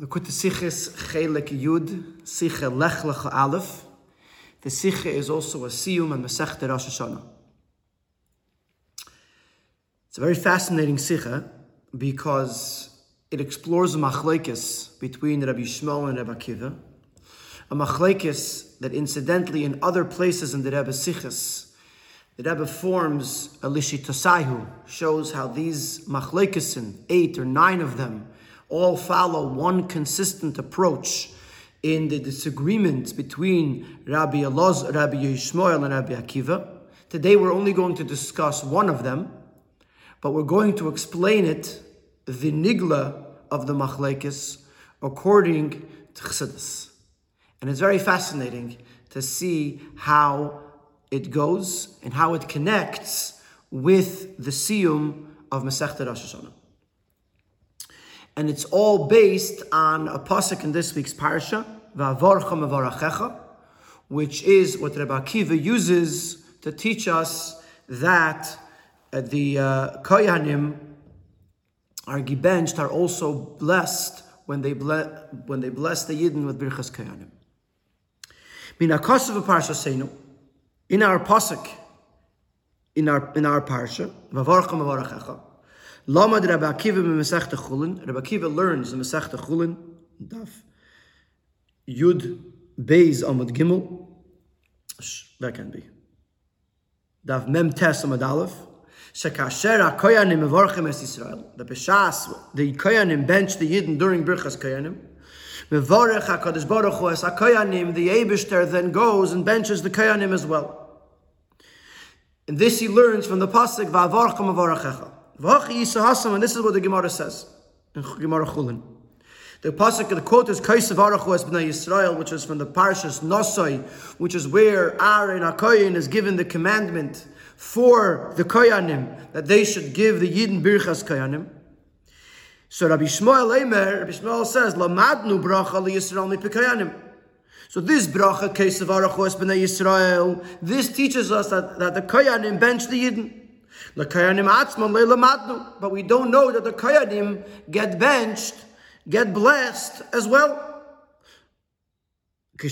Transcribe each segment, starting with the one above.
Lekut Siches Chelek Yud, Siche Lech Lecha Aleph. The Siche is also a Siyum and Masech Rosh Hashanah. It's a very fascinating Siche eh? because it explores a machlekes between Rabbi Shmuel and Rabbi Akiva, a machlekes that incidentally in other places in the Rebbe Siches, the Rebbe forms a Lishitosaihu, shows how these machlekesin, eight or nine of them, all follow one consistent approach in the disagreements between Rabbi Elaz, Rabbi Yishmael, and Rabbi Akiva. Today we're only going to discuss one of them, but we're going to explain it, the nigla of the machlekes, according to Chassidus. And it's very fascinating to see how it goes and how it connects with the siyum of Masechta Rosh Hashanah and it's all based on a pasuk in this week's parsha, which is what Rebbe Akiva uses to teach us that uh, the uh, koyanim are gibenched are also blessed when they ble- when they bless the yidden with birchas koyanim. Mina in our pasuk in our in our parsha vavorcham v'varachecha Lamad Rabbi Akiva Masechta Chulin. Rabbi Akiva learns the Masechta Chulin, Daf Yud Beis Amud Gimel. That can be. Daf Mem Tes Amud Aleph. Shekasher HaKoyanim Mevorchem Es Yisrael. The Peshas, the Koyanim bench the Yidden during Birchas Koyanim. Mevorech HaKadosh Baruch Hu Es HaKoyanim, the Eibishter then goes and benches the Koyanim as well. And this he learns from the Pasuk, Va'avorchem Mevorechecha. And this is what the Gemara says in Gemara Chulin. The pasuk, the quote is "Kaisavarachu es b'nai Yisrael," which is from the Parshas Nosai, which is where Aaron Akoyin is given the commandment for the Koyanim that they should give the Yidden Birchas Koyanim. So Rabbi Yishmael Eimer, Rabbi Yishmael says, "Lamadnu bracha liyisrael mipikayanim." So this bracha, "Kaisavarachu es b'nai Yisrael," this teaches us that, that the Koyanim bench the Yidden. But we don't know that the Kayanim get benched, get blessed as well. But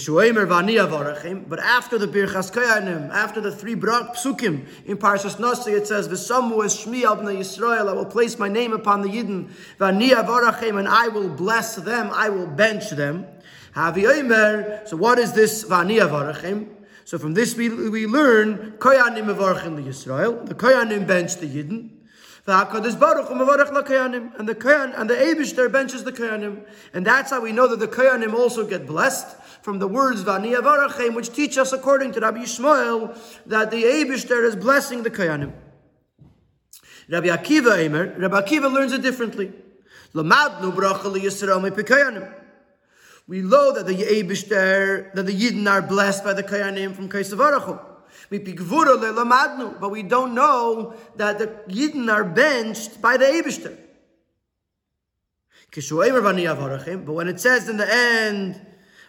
after the Birchas Kayanim, after the three psukim in Parshas Nasi, it says, "V'samu shmi al Yisrael." I will place my name upon the Yidden, v'ani avarachem, and I will bless them. I will bench them. So what is this v'ani avarachem? So from this we, we learn Koyanim Mevarchim the Yisrael, the Koyanim bench the Yidden, and the Koyan and the Eibushter benches the Koyanim, and that's how we know that the Koyanim also get blessed from the words Vani Avarachem, which teach us according to Rabbi Yishmael that the Eibushter is blessing the Koyanim. Rabbi Akiva Eimer, Rabbi Akiva learns it differently. Lamadnu bracha Yisrael we know that the Yebishter, that the Yidden are blessed by the Kayanim from Kaisavarachu. But we don't know that the Yidden are benched by the Yebishter. But when it says in the end,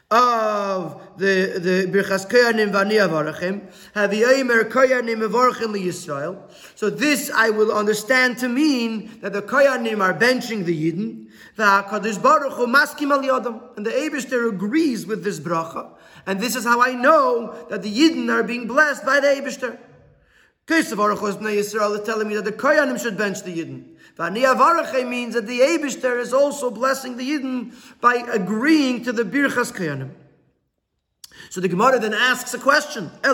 of the the birchas koyanim vani avarachim have yomer koyanim avarachim Yisrael. So this I will understand to mean that the koyanim are benching the yidden. The Hakadosh Baruch Hu maskim al yadam, and the Eibushter agrees with this bracha, and this is how I know that the yidden are being blessed by the Eibushter. Kesav Baruch Yisrael is telling me that the koyanim should bench the yidden. V'aniavarache means that the Abishter is also blessing the Yidden by agreeing to the Birchas Koyanim. So the Gemara then asks a question. So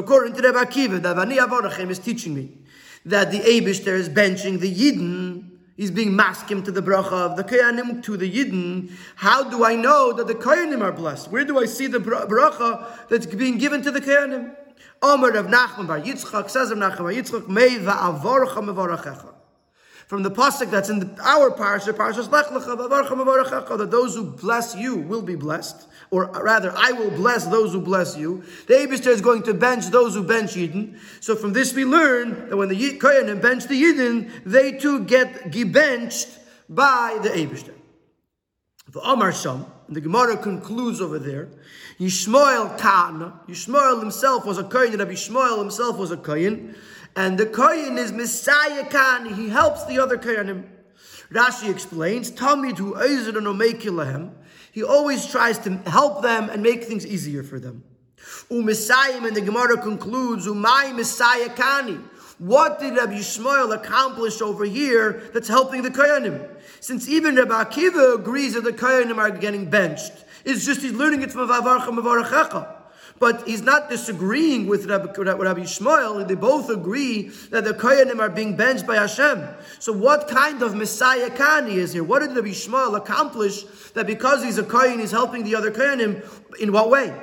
according to Rebbe Akiva, the Vani is teaching me that the Abishter is benching the Yidden. He's being maskim to the bracha of the Koyanim to the Yidden. How do I know that the Koyanim are blessed? Where do I see the bracha that's being given to the Koyanim? Omer of Nachman bar Yitzchak says of Nachman bar Yitzchak, va'avorcha mevorachecha. From the pasuk that's in the, our parsha, parshas Lech Lecha, va'avorcha mevorachecha, that those who bless you will be blessed, or rather, I will bless those who bless you. The Abishter is going to bench those who bench Yidden. So from this we learn that when the Koyanim bench the Yidden, they too get benched by the Abishter. The Amar Sham, the Gemara concludes over there, Yishmael Kana, Yishmael himself was a Kohen, Rabbi Yishmael himself was a Kohen, and the Kohen is Messiah Khan, he helps the other Kohenim. Rashi explains, Tamid hu lehem. He always tries to help them and make things easier for them. U'misayim, and the Gemara concludes, Umay Messiah Kani. What did Rabbi Yishmael accomplish over here that's helping the Koyanim? Since even Rabbi Akiva agrees that the Koyanim are getting benched, it's just he's learning it from Mavarachecha. But he's not disagreeing with Rabbi, Rabbi Yishmael. They both agree that the Koyanim are being benched by Hashem. So what kind of Messiah Kani is here? What did Rabbi Yishmael accomplish that because he's a Koyan, he's helping the other Koyanim? In what way?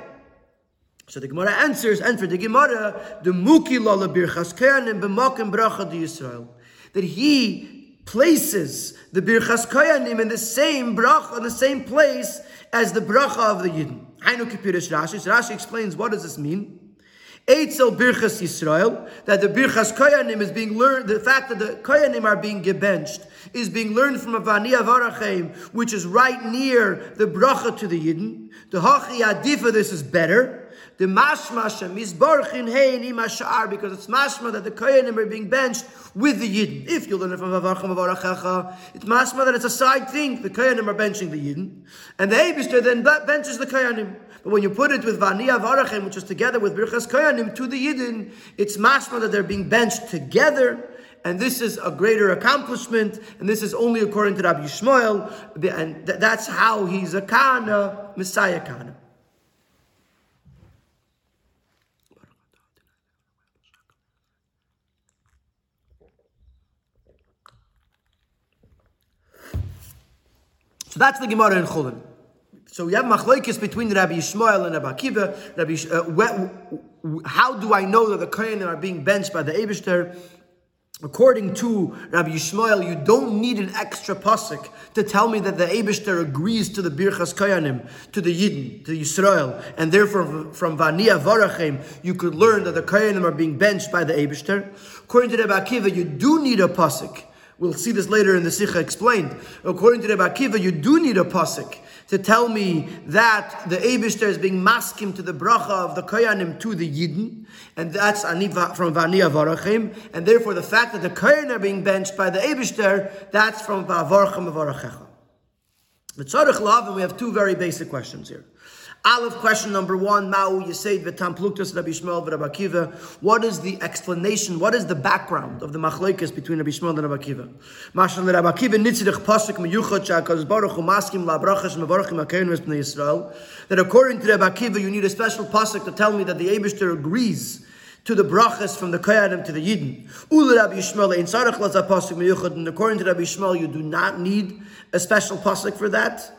So the Gemara answers, and for the Gemara, the Muki Lala Birchas Koyanim b'makim bracha di Yisrael. That he places the Birchas Koyanim in the same bracha, in the same place as the bracha of the Yidden. Hainu Kipirish Rashi. Rashi explains what does this mean. Eitzel Birchas Yisrael, that the Birchas Koyanim is being learned, the fact that the Koyanim are being gebenched is being learned from a Vania Varachem, which is right near the bracha to the Yidden. The Hachi Adifa, this is better. The mashma shemizborchin hein imashar because it's mashma that the koyanim are being benched with the yidden. If you learn it from avarcham avarachecha, it's mashma that it's a side thing. The koyanim are benching the yidden, and the Eibushter then benches the koyanim. But when you put it with vaniya varachem, which is together with birchas koyanim to the yidden, it's mashma that they're being benched together. And this is a greater accomplishment, and this is only according to Rabbi Yishmael, and that's how he's a kana, Messiah kana. So that's the Gemara in Chulin. So we have machlokes between Rabbi Yishmael and Rabbi Akiva. Rabbi, uh, how do I know that the Kohanim are being benched by the Eibushter? According to Rabbi Yishmael, you don't need an extra pasuk to tell me that the Eibushter agrees to the Birchas Koyanim, to the Yidden, to Yisrael, and therefore from Vania Varachem, you could learn that the Koyanim are being benched by the Eibushter. According to Rabbi Akiva, you do need a pasuk We'll see this later in the Sikha explained. According to Rebbe Akiva, you do need a pasuk to tell me that the Abishter is being maskim to the bracha of the Koyanim to the Yidden, and that's from Vania Varachim, and therefore the fact that the Koyanim are being benched by the Abishter, that's from Vavarchim Varachecha. The Tzarech Lav, and we have two very basic questions here. Aleph question number one, Ma'u Yisayid V'tam Pluktas Rabbi Yishmael V'Rabbi Akiva. What is the explanation, what is the background of the machlekes between Rabbi Yishmael and Rabbi Akiva? Mashal Rabbi Akiva nitzidich pasuk miyuchot sha'akaz baruch hu maskim la'brachas mevarchim ha'kein b'nei Yisrael. That according to Rabbi Akiva, you need a special pasuk to tell me that the Abishter agrees to the brachas from the Koyanim to the Yidden. Ul Rabbi Yishmael ein tzarech laza pasuk miyuchot. And according to Rabbi Yishmael, you do not need a special pasuk for that.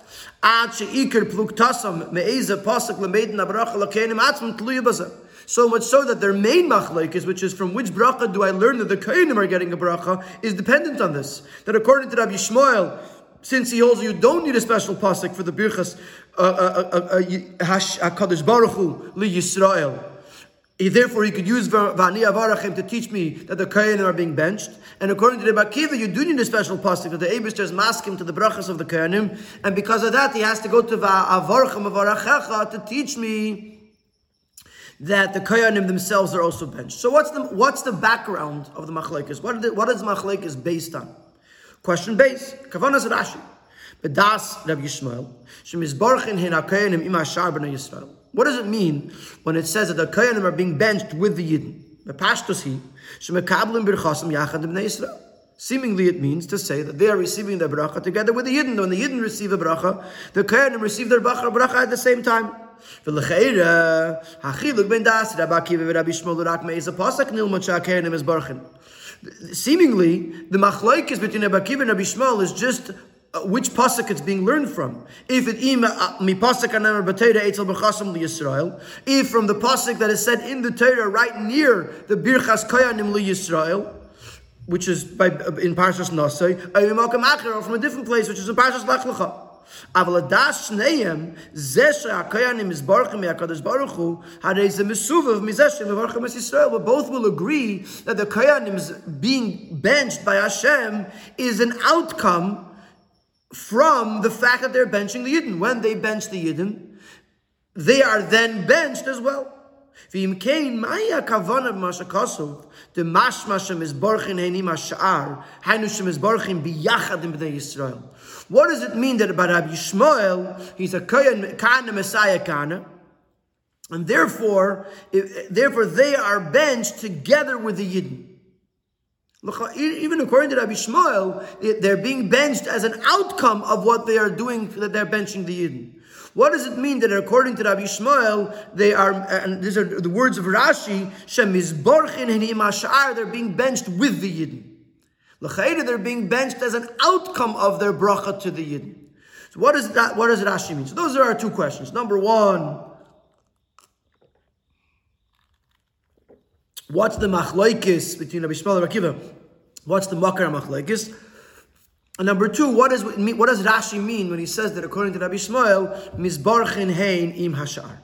So much so that their main machlekes, which is from which bracha do I learn that the kohenim are getting a bracha, is dependent on this. That according to Rabbi Yishmael, since he holds you don't need a special pasuk for the birchas uh, uh, uh, Hakadosh Baruch Hu li Yisrael. Therefore, he could use Vani Avarachim to teach me that the Kohanim are being benched. And according to the Bakiva, you do need a special pasuk that the Abishter is masking to the brachas of the Kohanim. And because of that, he has to go to Avarchim Avarachecha to teach me that the Kohanim themselves are also benched. So what's the what's the background of the Machlekes? What, the, what is Machlekes based on? Question base. Kavanas Rashi. Bedas Rabbi Yishmael. Hin Yisrael. What does it mean when it says that the Koyanim are being benched with the Yidden? Seemingly, it means to say that they are receiving their bracha together with the Yidden. When the Yidden receive a bracha, the Koyanim receive their bracha, at the same time. Seemingly, the machlokes between Rabbi Akiva and Rabbi Yishmael is just uh, which pasuk it's being learned from. If it uh, mi pasuk etzel Yisrael, if from the pasuk that is said in the Torah right near the birchas koyanim li Yisrael, which is by uh, in parshas Nasai, or from a different place, which is in parshas Lech Lecha. אבל הדס שניהם, זה שהקיינים מזבורכים מהקדוש ברוך הוא, הרי of מסובב of שמברכים את Yisrael. But both will agree that the Kayanim being benched by Hashem is an outcome from the fact that they're benching the Yidden. When they bench the Yidden, they are then benched as well. What does it mean that about Rabbi Yishmael, he's a Kohen, Kana Messiah Kana, and therefore, therefore they are benched together with the Yidden. Even according to Rabbi Yishmael, they're being benched as an outcome of what they are doing, that they're benching the Yidden. What does it mean that according to Rabbi Yishmael, they are, and these are the words of Rashi, Shemizborchin and they're being benched with the Yidden. L'chayda, they're being benched as an outcome of their bracha to the Yidden. So what does that, what does Rashi mean? So those are our two questions. Number one, what's the machlaikis between Rabbi Yishmael and Akiva? What's the makar machlaikis? And number two, what, is, what does Rashi mean when he says that according to Rabbi Yishmael, Mizbarchin Hein im Hashar?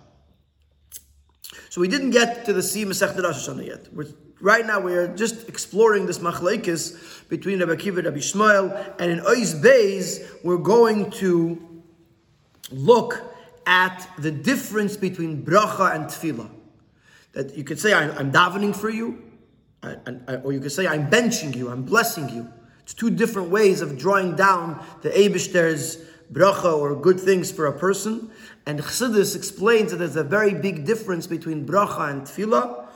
So we didn't get to the sea Masechet Rosh yet. We're, right now we are just exploring this machlekes between Rabbi Kiva and Rabbi Yishmael, and in Ois Beis we're going to look at the difference between bracha and tefillah. You could say, I'm, I'm davening for you, or you could say, I'm benching you, I'm blessing you. It's two different ways of drawing down the Eibishter's bracha or good things for a person. And Chassidus explains that there's a very big difference between bracha and tefillah.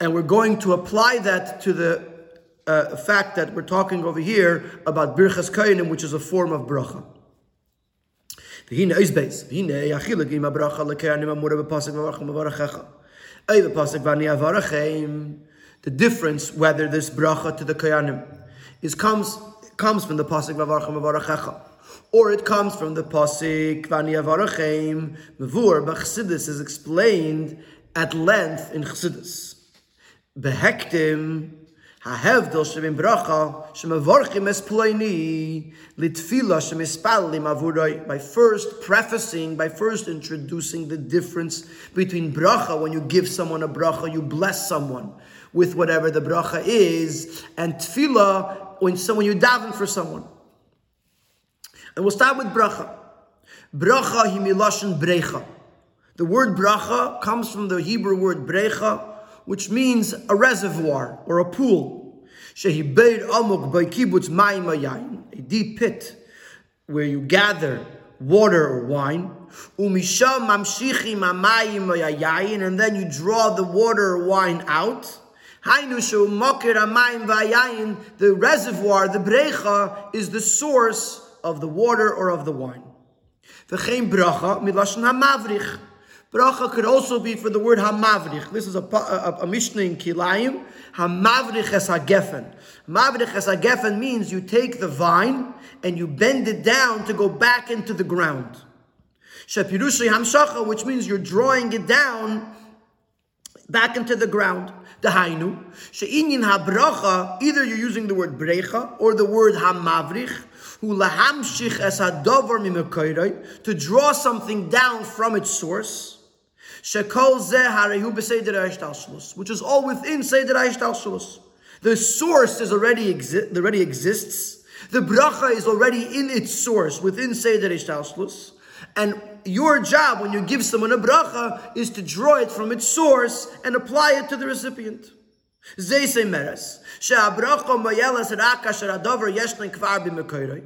And we're going to apply that to the uh, fact that we're talking over here about birchas kainim, which is a form of bracha. The difference whether this bracha to the kayanim is comes comes from the pasuk Vavarchem Vavarachecha. Or it comes from the pasuk Vani Avarachem Mavur, but is explained at length in Chassidus. Behektim ההבדל שבין ברכה שמברכים es פלויני לתפילה שמספלים עבורוי by first prefacing, by first introducing the difference between bracha, when you give someone a bracha, you bless someone with whatever the bracha is, and tefillah, when someone you daven for someone. And we'll start with bracha. Bracha himilashon brecha. The word bracha comes from the Hebrew word brecha, which means a reservoir or a pool. Shehi amok by kibbutz mayim a deep pit where you gather water or wine. Umisham mamshichim amayim and then you draw the water or wine out. The reservoir, the brecha, is the source of the water or of the wine. bracha Bracha could also be for the word hamavrich. This is a, a, a Mishnah in Kilayim. Hamavrich es hagefen. Hamavrich es hagefen means you take the vine and you bend it down to go back into the ground. Shepirushay hamshacha, which means you're drawing it down back into the ground. Dahainu, she'inyin habracha, either you're using the word brecha or the word hamavrich, to draw something down from its source. Which is all within seder ha'ishtalshalos. The source is already exi- already exists. The bracha is already in its source within seder ha'ishtalshalos. And your job when you give someone a bracha is to draw it from its source and apply it to the recipient. Zay say meres. She'abracha mayelas raka sheradover yeshlen kvar b'mekoiroi.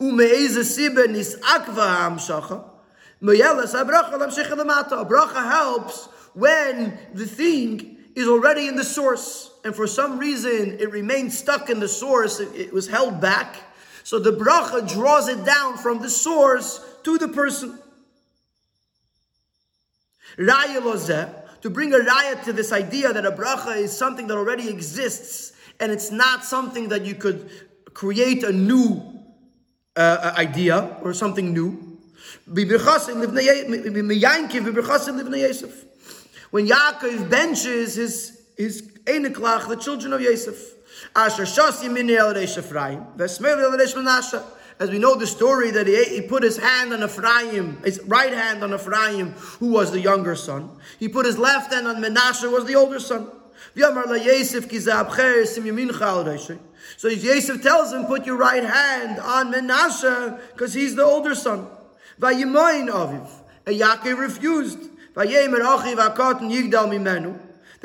Ume'eze sibe nis'akva ha'amshacha. Mayelas abracha lamshecha lamata. bracha helps when the thing is already in the source. And for some reason, it remains stuck in the source. It, it was held back. So the bracha draws it down from the source to the person. Raya to bring a raya to this idea that a bracha is something that already exists and it's not something that you could create a new uh, idea or something new. When Yaakov benches his his Einiklach, the children of Yosef, Asher Shasi Mini El Ephraim, Vesmel El Menashe, as we know the story that he, he put his hand on Ephraim, his right hand on Ephraim, who was the younger son. He put his left hand on Menashe, who was the older son. So Yosef tells him, put your right hand on Menashe, because he's the older son. Vayimayin Aviv. And Yaakov refused. That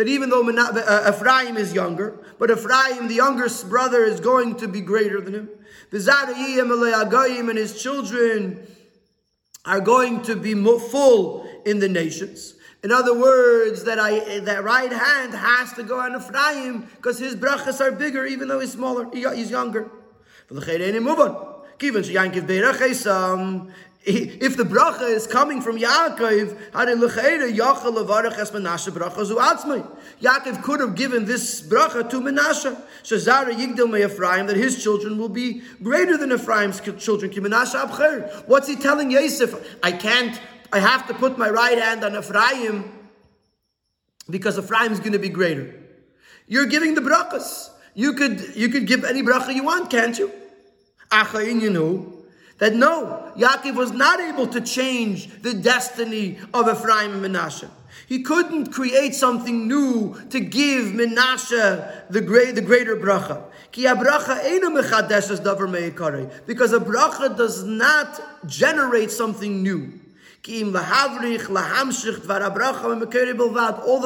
even though uh, Ephraim is younger, but Ephraim, the younger brother, is going to be greater than him. And his children are going to be full in the nations. In other words, that I that right hand has to go on Ephraim because his brachas are bigger, even though he's smaller, he's younger. If the bracha is coming from Yaakov, Yaakov could have given this bracha to Menashe. Shazara Yigdil me Ephraim, that his children will be greater than Ephraim's children. What's he telling Yosef? I can't, I have to put my right hand on Ephraim because Ephraim is going to be greater. You're giving the brachas. You could, you could give any bracha you want, can't you? You know that no, Yaakov was not able to change the destiny of Ephraim and Menashe. He couldn't create something new to give Menashe the, great, the greater bracha. Because a bracha does not generate something new. All the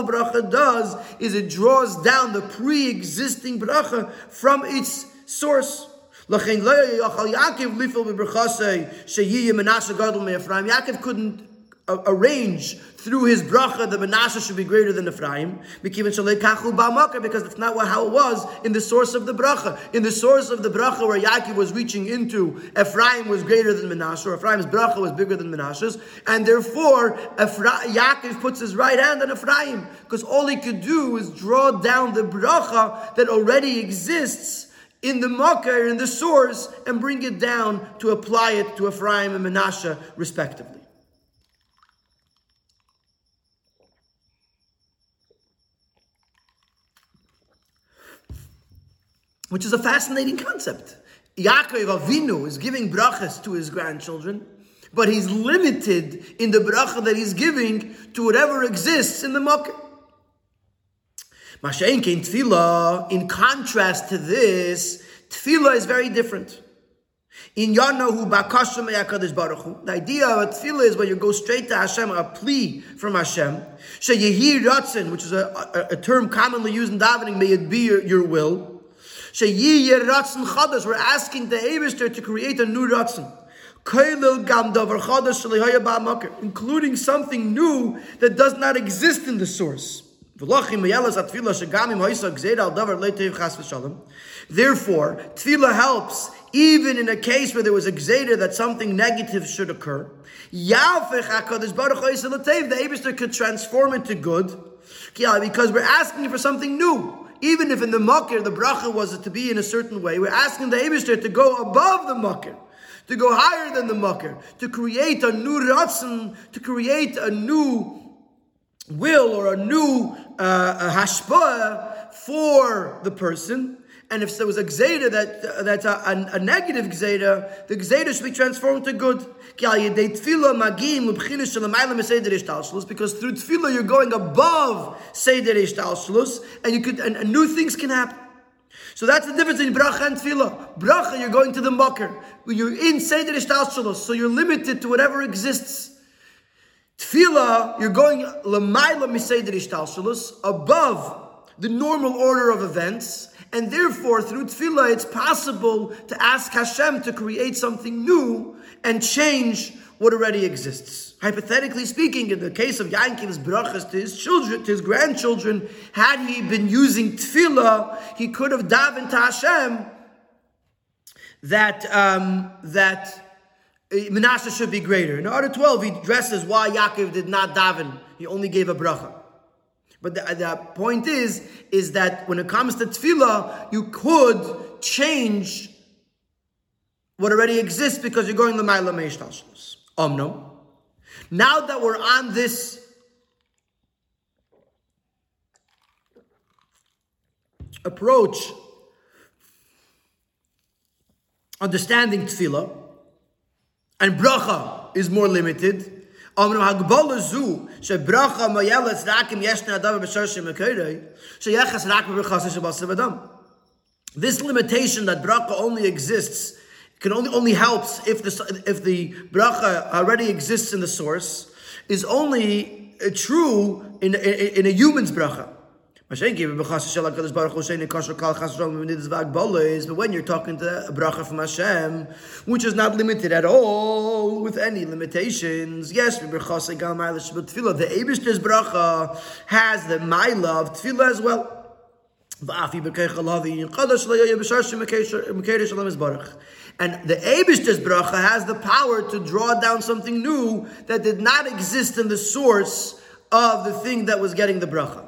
bracha does is it draws down the pre-existing bracha from its source. Yaakov couldn't arrange through his bracha that Menashe should be greater than Ephraim, because that's not how it was in the source of the bracha. In the source of the bracha where Yaakov was reaching into, Ephraim was greater than Menashe, or Ephraim's bracha was bigger than Menashe's, and therefore Ephra- Yaakov puts his right hand on Ephraim, because all he could do is draw down the bracha that already exists in the Makar, in the source, and bring it down to apply it to Ephraim and Menashe, respectively. Which is a fascinating concept. Yaakov Avinu is giving brachas to his grandchildren, but he's limited in the bracha that he's giving to whatever exists in the Makar. Mashain came tefillah. In contrast to this, tefillah is very different. In Yanahu Bakashim Yakadosh Baruch the idea of tefillah is when you go straight to Hashem, a plea from Hashem. Sheyehir Ratzin, which is a, a, a, term commonly used in davening, may it be your, your will. Sheyehir Ratzin Chadash, we're asking the Eberster to create a new Ratzin including something new that does not exist in the source. Therefore, tefillah helps even in a case where there was a gzeda that something negative should occur. The Abishter could transform it to good because we're asking for something new. Even if in the makir the bracha was to be in a certain way, we're asking the Abishter to go above the makir to go higher than the makir, to create a new ratzon, to create a new will or a new uh, hashpah for the person. And if there was a gzeda that that's a, a, a negative gzeda, the gzeda should be transformed to good. Because through tefillah you're going above seder ishtalshlus, and you could and, and new things can happen. So that's the difference in bracha and tefillah. Bracha, you're going to the makar. You're in seder ishtalshlus, so you're limited to whatever exists. Tefillah, you're going lamaila miseder above the normal order of events, and therefore through tefillah it's possible to ask Hashem to create something new and change what already exists. Hypothetically speaking, in the case of Yankov's brachas to his children, to his grandchildren, had he been using tefillah, he could have davened to Hashem that um, that Eh, Menashe should be greater. In order 12, he addresses why Yaakov did not daven. He only gave a bracha. But the, the, point is, is that when it comes to tefillah, you could change what already exists because you're going to l'mayla meishtalshlus. Omno. Um, now that we're on this approach, understanding tefillah, and bracha is more limited. This limitation that bracha only exists can only only helps if the if the bracha already exists in the source is only uh, true in, in, in a human's bracha. But when you're talking to a bracha from Hashem, which is not limited at all with any limitations, yes, the Abishter's bracha has the my love tefillah as well. And the Abishter's bracha has the power to draw down something new that did not exist in the source of the thing that was getting the bracha.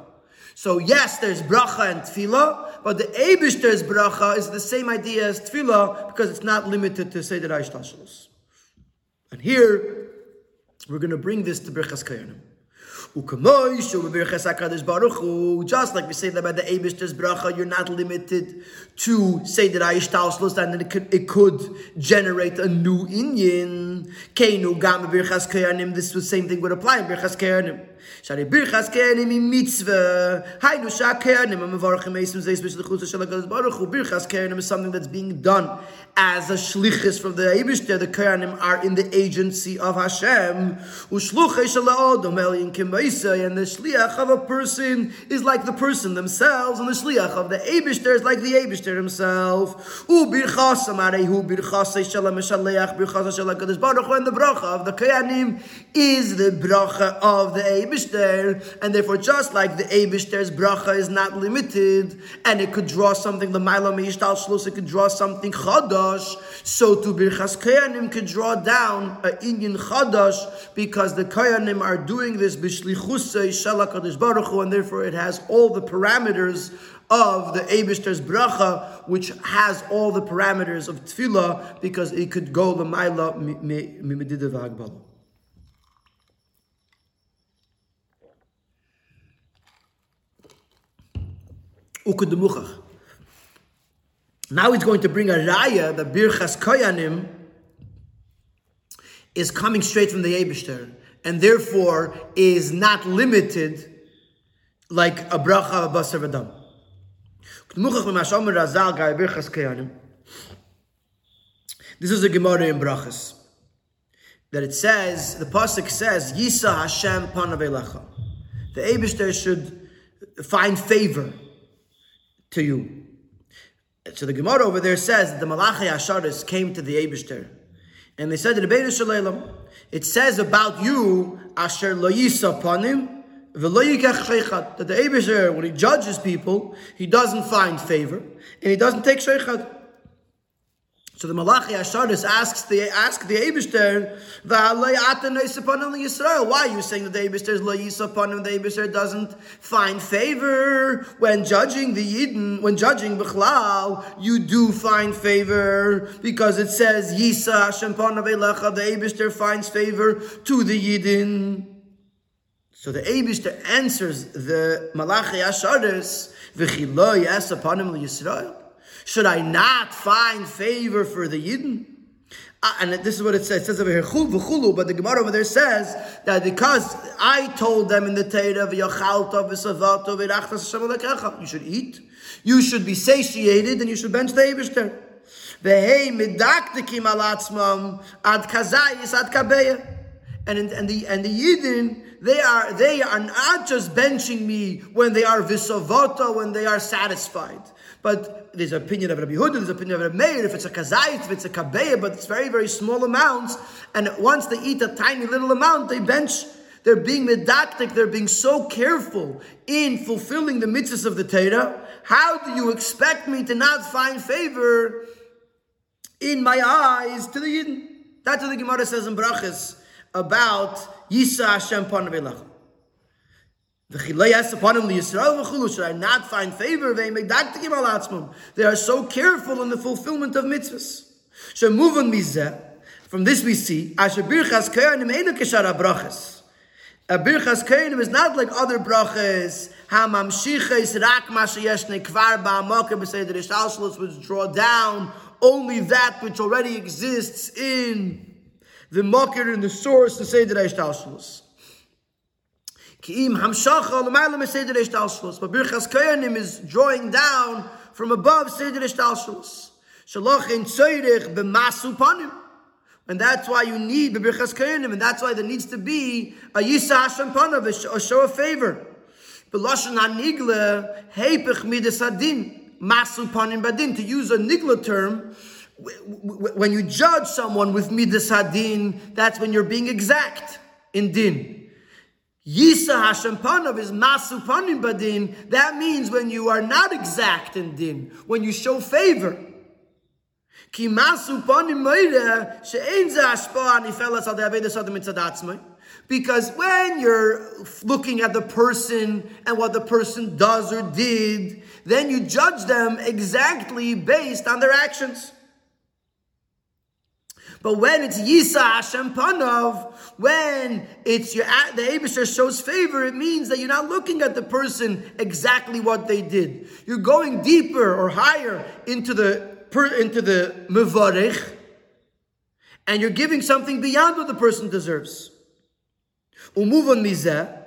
So yes, there's bracha and tefillah, but the Abishter's bracha is the same idea as tefillah because it's not limited to Seder Aishtashlos. And here, we're going to bring this to Birchas Kayanim. Just like we say that by the Abishter's bracha, you're not limited to say that Aish Tauslos, and it could, it could generate a new Indian. Keinu Gam Birchas Kayanim, this was the same thing would apply in Birchas Kayanim. Kayanim in mitzvah. Hainu Shah Kayanim, and Mevarchim Esim Zeis Bishal Chutz Shal HaKadosh Baruch Hu. Birchas Kayanim is something that's being done as a shlichus from the Abishter. The Kayanim are in the agency of Hashem. Ushluchei Shal Ha'odom Elyin Kim and the shliach of a person is like the person themselves, and the shliach of the Abishter is like the Abishter himself. And the bracha of the Kayanim is the bracha of the Abishter, and therefore just like the Abishter's bracha is not limited, and it could draw something, the Maila Meishtal Shlus, it could draw something chadash, so to Birchas Kayanim could draw down a Indian chadash, because the Kayanim are doing this bishlichusay shalakadosh baruch and therefore it has all the parameters of the Abishter's bracha, which has all the parameters of tefillah, because it could go the maila mimedidav hagbala. Now he's going to bring a raya, the Birchas Koyanim, is coming straight from the Abishter and therefore is not limited like a bracha of basar v'dam. This is a Gemara in Brachas. That it says, the Pasuk says, Yisa Hashem panavelecha. The Abishter should find favor to you. So the Gemara over there says that the Malachi Asharis came to the Abishter. And they said to the Beit Shalom, it says about you, Asher lo Yisa panim, that the Abishar, when he judges people, he doesn't find favor, and he doesn't take sheikhad. So the Malachi Asharis asks the ask the Abishter, Why are you saying that the Abishter is lo yisapanim? The Abishter doesn't find favor when judging the Yidden, when judging Bechlal, you do find favor because it says Yisa Hashem The Abishter finds favor to the Yidden. So the Abishter answers the Malachi Asharis, V'chilo yasapanim Yisrael. Should I not find favor for the Yidden? Uh, and this is what it says. It says over here, but the Gemara over there says that because I told them in the Torah, v'yachalta v'savato v'rachtas Hashem you should eat, you should be satiated, and you should bench the Eibishter. V'hei midaktikim alatzmam ad kazayis ad kabeya. And, and the and the Yidden, they are they are not just benching me when they are visavota, when they are satisfied. But there's an opinion of Rabbi Huda, there's an opinion of Rabbi Meir, if it's a kazayit, if it's a kabeya, but it's very, very small amounts. And once they eat a tiny little amount, they bench. They're being medactic, they're being so careful in fulfilling the mitzvahs of the Torah. How do you expect me to not find favor in my eyes to the Yidden? That's what the Gemara says in Brachas about Yisa Hashem Panavelach. Should I not find favor? They that are so careful in the fulfillment of mitzvahs. From this we see, a birchas koyanim is not like other brachas. Hamamshiches rak mashayeshne kvar ba'amokem b'seder ishtalshlus, which draw down only that which already exists in the mocker in the source to say that ishtalshlus. But Birchas Koyanim is drawing down from above Seder Ishtalshalos. Shalach in Tzoyrich b'masu panim. And that's why you need Bebirchas Kayanim, and that's why there needs to be a Yisa Hashem Panav, a show of favor. Beloshan HaNigle, Heipech Midas Adin, Masu Panim Badin, to use a Nigla term, when you judge someone with Midas Adin, that's when you're being exact in Din. Yisa Hashem Panav is Masu Panim Badin, that means when you are not exact in Din, when you show favor. Because when you're looking at the person and what the person does or did, then you judge them exactly based on their actions. But when it's Yisa Hashem Panov, when it's your the Abisher shows favor, it means that you're not looking at the person exactly what they did. You're going deeper or higher into the into the mevarich, and you're giving something beyond what the person deserves. Umuvon mizeh,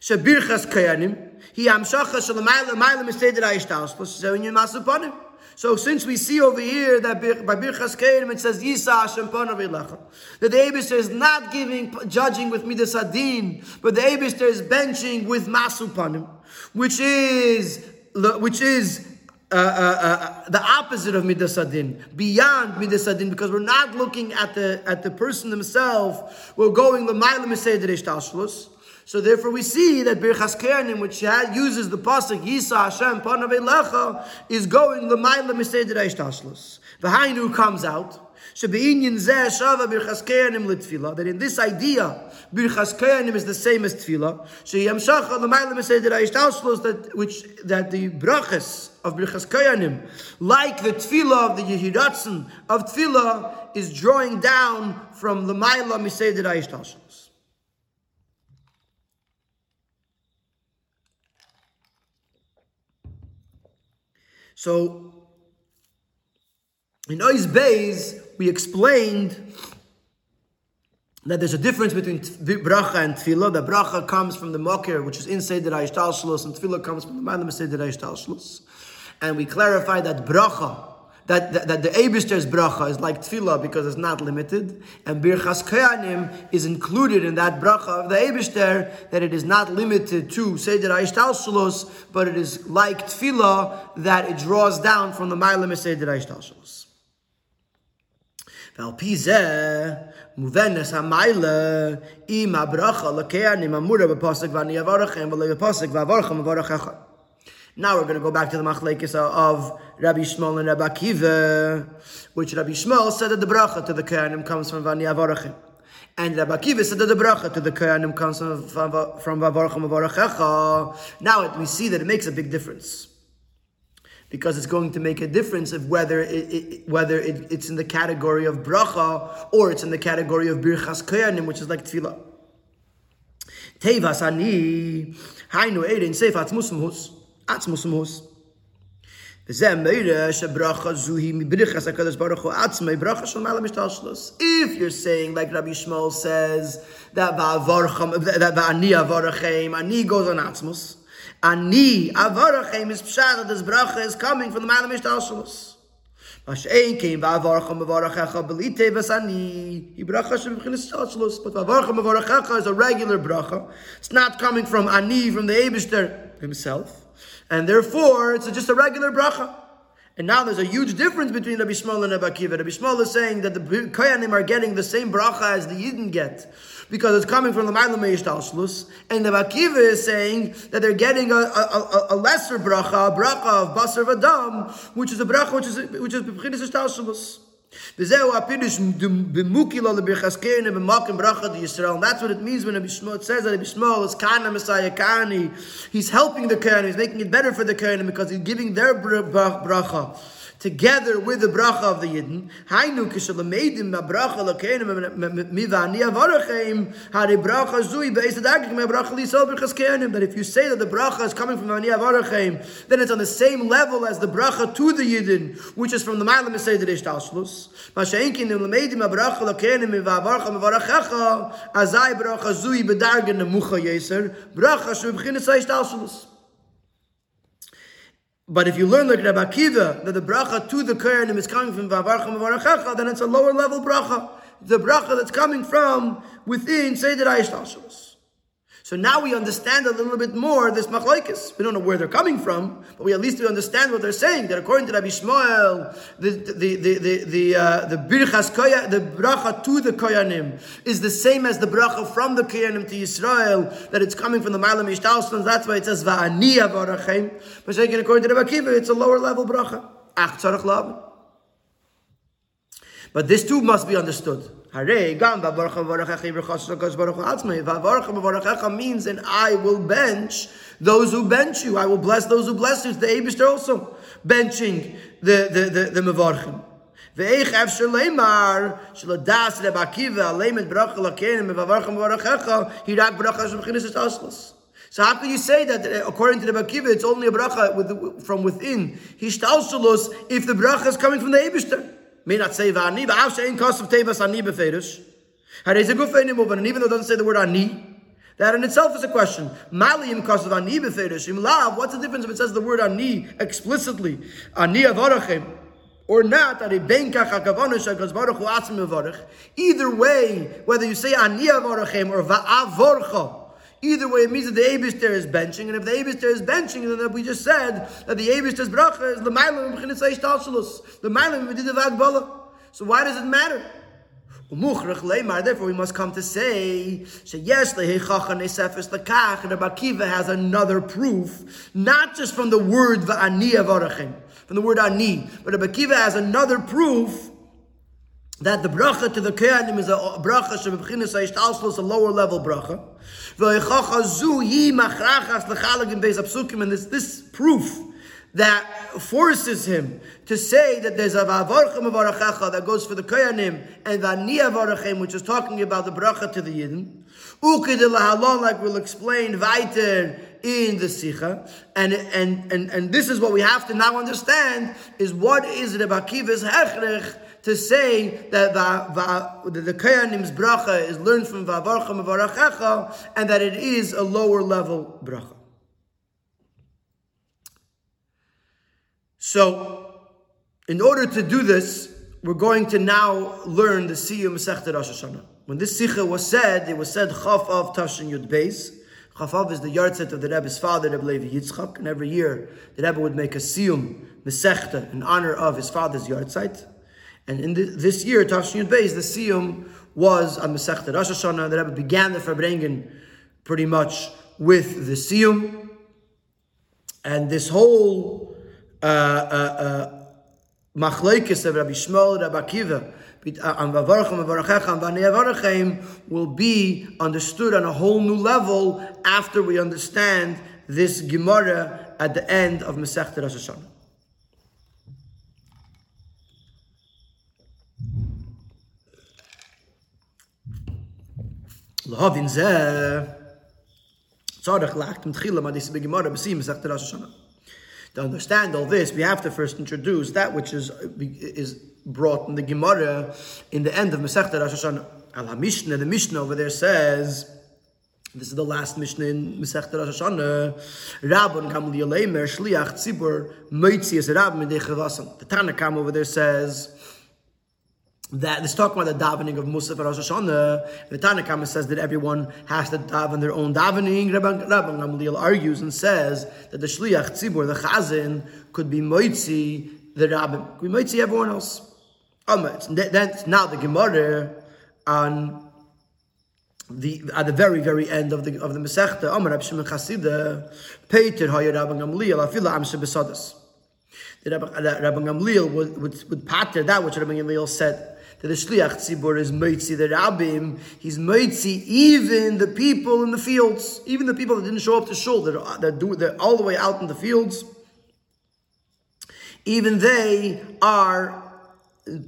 shebirchas kayanim, he amshacha shalamayla mayla miseder ayishtaus, plus zevin masupanim. So since we see over here that by Birchas Keirim it says Yisa Hashem Panav that the Abishter is not giving judging with Midas Adin, but the Abishter is benching with Masu Panim, which is which is uh, uh, uh, the opposite of midas adin, beyond midas adin, because we're not looking at the at the person themselves. We're going the miseder So therefore, we see that Birchas Kernim, which uses the pasuk Yisa Hashem Panav Lecha, is going l'mayla miseder ishtashlus. The Hainu comes out. That in this idea, Birchas Kayanim is the same as Tefillah. Which that the brachas of Birchas Kayanim, like the Tefillah of the Yehiratzen of Tefillah, is drawing down from the Maila Miseder Aishtashlus. So, in Ois Beis, we explained that there's a difference between bracha and tefillah. The bracha comes from the mokir, which is inside the Talshlus, and tefillah comes from the Malam the Reish Talshlus. And we clarify that bracha, that, that, that the Abishter's bracha is like tefillah because it's not limited, and Birchas Kayanim is included in that bracha of the Abishter, that it is not limited to Seder Aish Talshulos, but it is like tefillah that it draws down from the Malam Seder Aish Talshulos. ועל פי זה מובנס המיילה עם הברכה לקיינים אמורה בפוסק ואני אבורכם ולא בפוסק ואבורכם אבורכך. now we're going to go back to the machlekes of Rabbi Yishmael and Rabbi Akiva, which Rabbi Yishmael said that the bracha to the Kohanim comes from Vani Avorachim. And Rabbi Akiva said that the bracha to the Kohanim comes from, from, from Avorachim Avorachecha. Now we see that it makes a big difference because it's going to make a difference of whether it, it whether it, it's in the category of bracha or it's in the category of birchas koyanim, which is like tefillah. Tevas ani hainu erin seif If you're saying like Rabbi Yishmael says that that ani goes on Atzmos, Ani avarachem is pshat that this bracha is coming from the shem b'chinis. But avarachecha is a regular bracha. It's not coming from Ani, from the Eibishter himself. And therefore, it's just a regular bracha. And now there's a huge difference between Rabbi Yishmael and Rabbi Akiva. Rabbi Yishmael is saying that the Koyanim are getting the same bracha as the Yidden get because it's coming from the Ma'alim. And Rabbi Akiva is saying that they're getting a, a, a, lesser bracha, a bracha of Basar Vadam, which is a bracha which is which is that's what it means when Abishmol says that Abishmol is Kana Messiah Kani. He's helping the Kani, he's making it better for the Kani because he's giving their bracha together with the bracha of the Yidden. Hainu kishalamedim bracha lakenim mivani avarachem hari bracha zui beis adagik me bracha lisol berchas kenim. That if you say that the bracha is coming from ani avarachem, then it's on the same level as the bracha to the Yidden, which is from the Ma'alim Meseder Ishtalshlus. Masha'inkin lamedim bracha lakenim mivavarcha mivarachecha azai bracha zui bedargen nemucha yeser bracha shubchinis Ishtalshlus. But if you learn like Rabbi Akiva that the bracha to the Kohanim is coming from Vavarcha Mavarachecha, then it's a lower level bracha. the bracha that's coming from within Seder Ayishtalshalos. So now we understand a little bit more this machlokes. We don't know where they're coming from, but we at least we understand what they're saying. That according to Rabbi Yishmael, the the the the the, uh, the birchas koya, the bracha to the koyanim is the same as the bracha from the koyanim to Israel. That it's coming from the Malam Ishtalsons. That's why it says va'ani avarachem. But according to Rabbi Kiva, it's a lower level bracha. Ach tzarach but this too must be understood. Hare gam means and I will bench those who bench you. I will bless those who bless you. The Eibishter also benching the the the, the mevarchim. So how can you say that uh, according to the Bakiva, it's only a bracha with, from within? Hishtalshalos, if the bracha is coming from the Eibishter may not say va'ani, but av she'en of tevas ani beferish. Harei ze guf einim and even though it doesn't say the word ani, that in itself is a question. Maliyim kos of ani beferish. Im lav, what's the difference if it says the word ani explicitly? Ani avarachem. Or not, Either way, whether you say ani avarachem or va'avorcha, Either way, it means that the Eibishter is benching, and if the Eibishter is benching, then we just said that the Eibishter's bracha is the Mailam B'chinisay Shtalshalus, the Mailam B'didav Agbala. So why does it matter? Therefore, we must come to say, yes, the Bakiva has another proof, not just from the word va'ani avarachim, from the word ani, but the Bakiva has another proof that the bracha to the Kohanim is a bracha shebebchinas a lower level bracha. And this, this proof that forces him to say that there's a vavarchem of that goes for the Kohanim and v'aniya varachem, which is talking about the bracha to the Yidden. Ukid like we'll explain weiter in the Sikha. And, and, and, and this is what we have to now understand is what is the Akiva's hechrech to say that the, the, the Kayanim's bracha is learned from Vavarcha Mavarachecha and that it is a lower level bracha. So, in order to do this, we're going to now learn the Siyum Masechta Rosh Hashanah. When this Sikha was said, it was said Chaf of Tashin Yud Beis. Chaf of is the yahrzeit of the Rebbe's father, Rebbe Levi Yitzchak, and every year the Rebbe would make a Siyum Masechta in honor of his father's yahrzeit. And in the, this year, Tafshin Beis, the Siyum was on Masechta Rosh Hashanah. The Rebbe began the Farbrengen pretty much with the Siyum. And this whole uh, uh, uh, machlekes of Rabbi Yishmael, Rabbi Akiva, will be understood on a whole new level after we understand this Gemara at the end of Masechta Rosh Hashanah. Tzarech Rosh To understand all this, we have to first introduce that which is is brought in the Gemara in the end of Masechta Rosh Hashanah. Al Mishnah, the Mishnah over there says, this is the last Mishnah in Masechta Rosh Hashanah. Rabbon Gamli Yolemer Shliach Tzibur Moitzi as Rab Medei. The Tanakam over there says that let's talk about the davening of Musaf and Rosh Hashanah. The Tanakhama says that everyone has to daven their own davening. Rabban, Gamliel argues and says that the Shliach Tzibur, the Chazin, could be Moitzi, the Rabbin. Could be Moitzi everyone else. Um, that's now the Gemara on the at the very very end of the of the Masechta. Amar Rab Shimon Chasida, Peter Hayir Rabban Gamliel, Afila Am Shebesadas. The Rabban Gamliel would, would, would patter that which Rabban Gamliel said that the shliach tzibur is moitzi the rabbim. He's moitzi even the people in the fields, even the people that didn't show up to shul, that that do all the way out in the fields. Even they are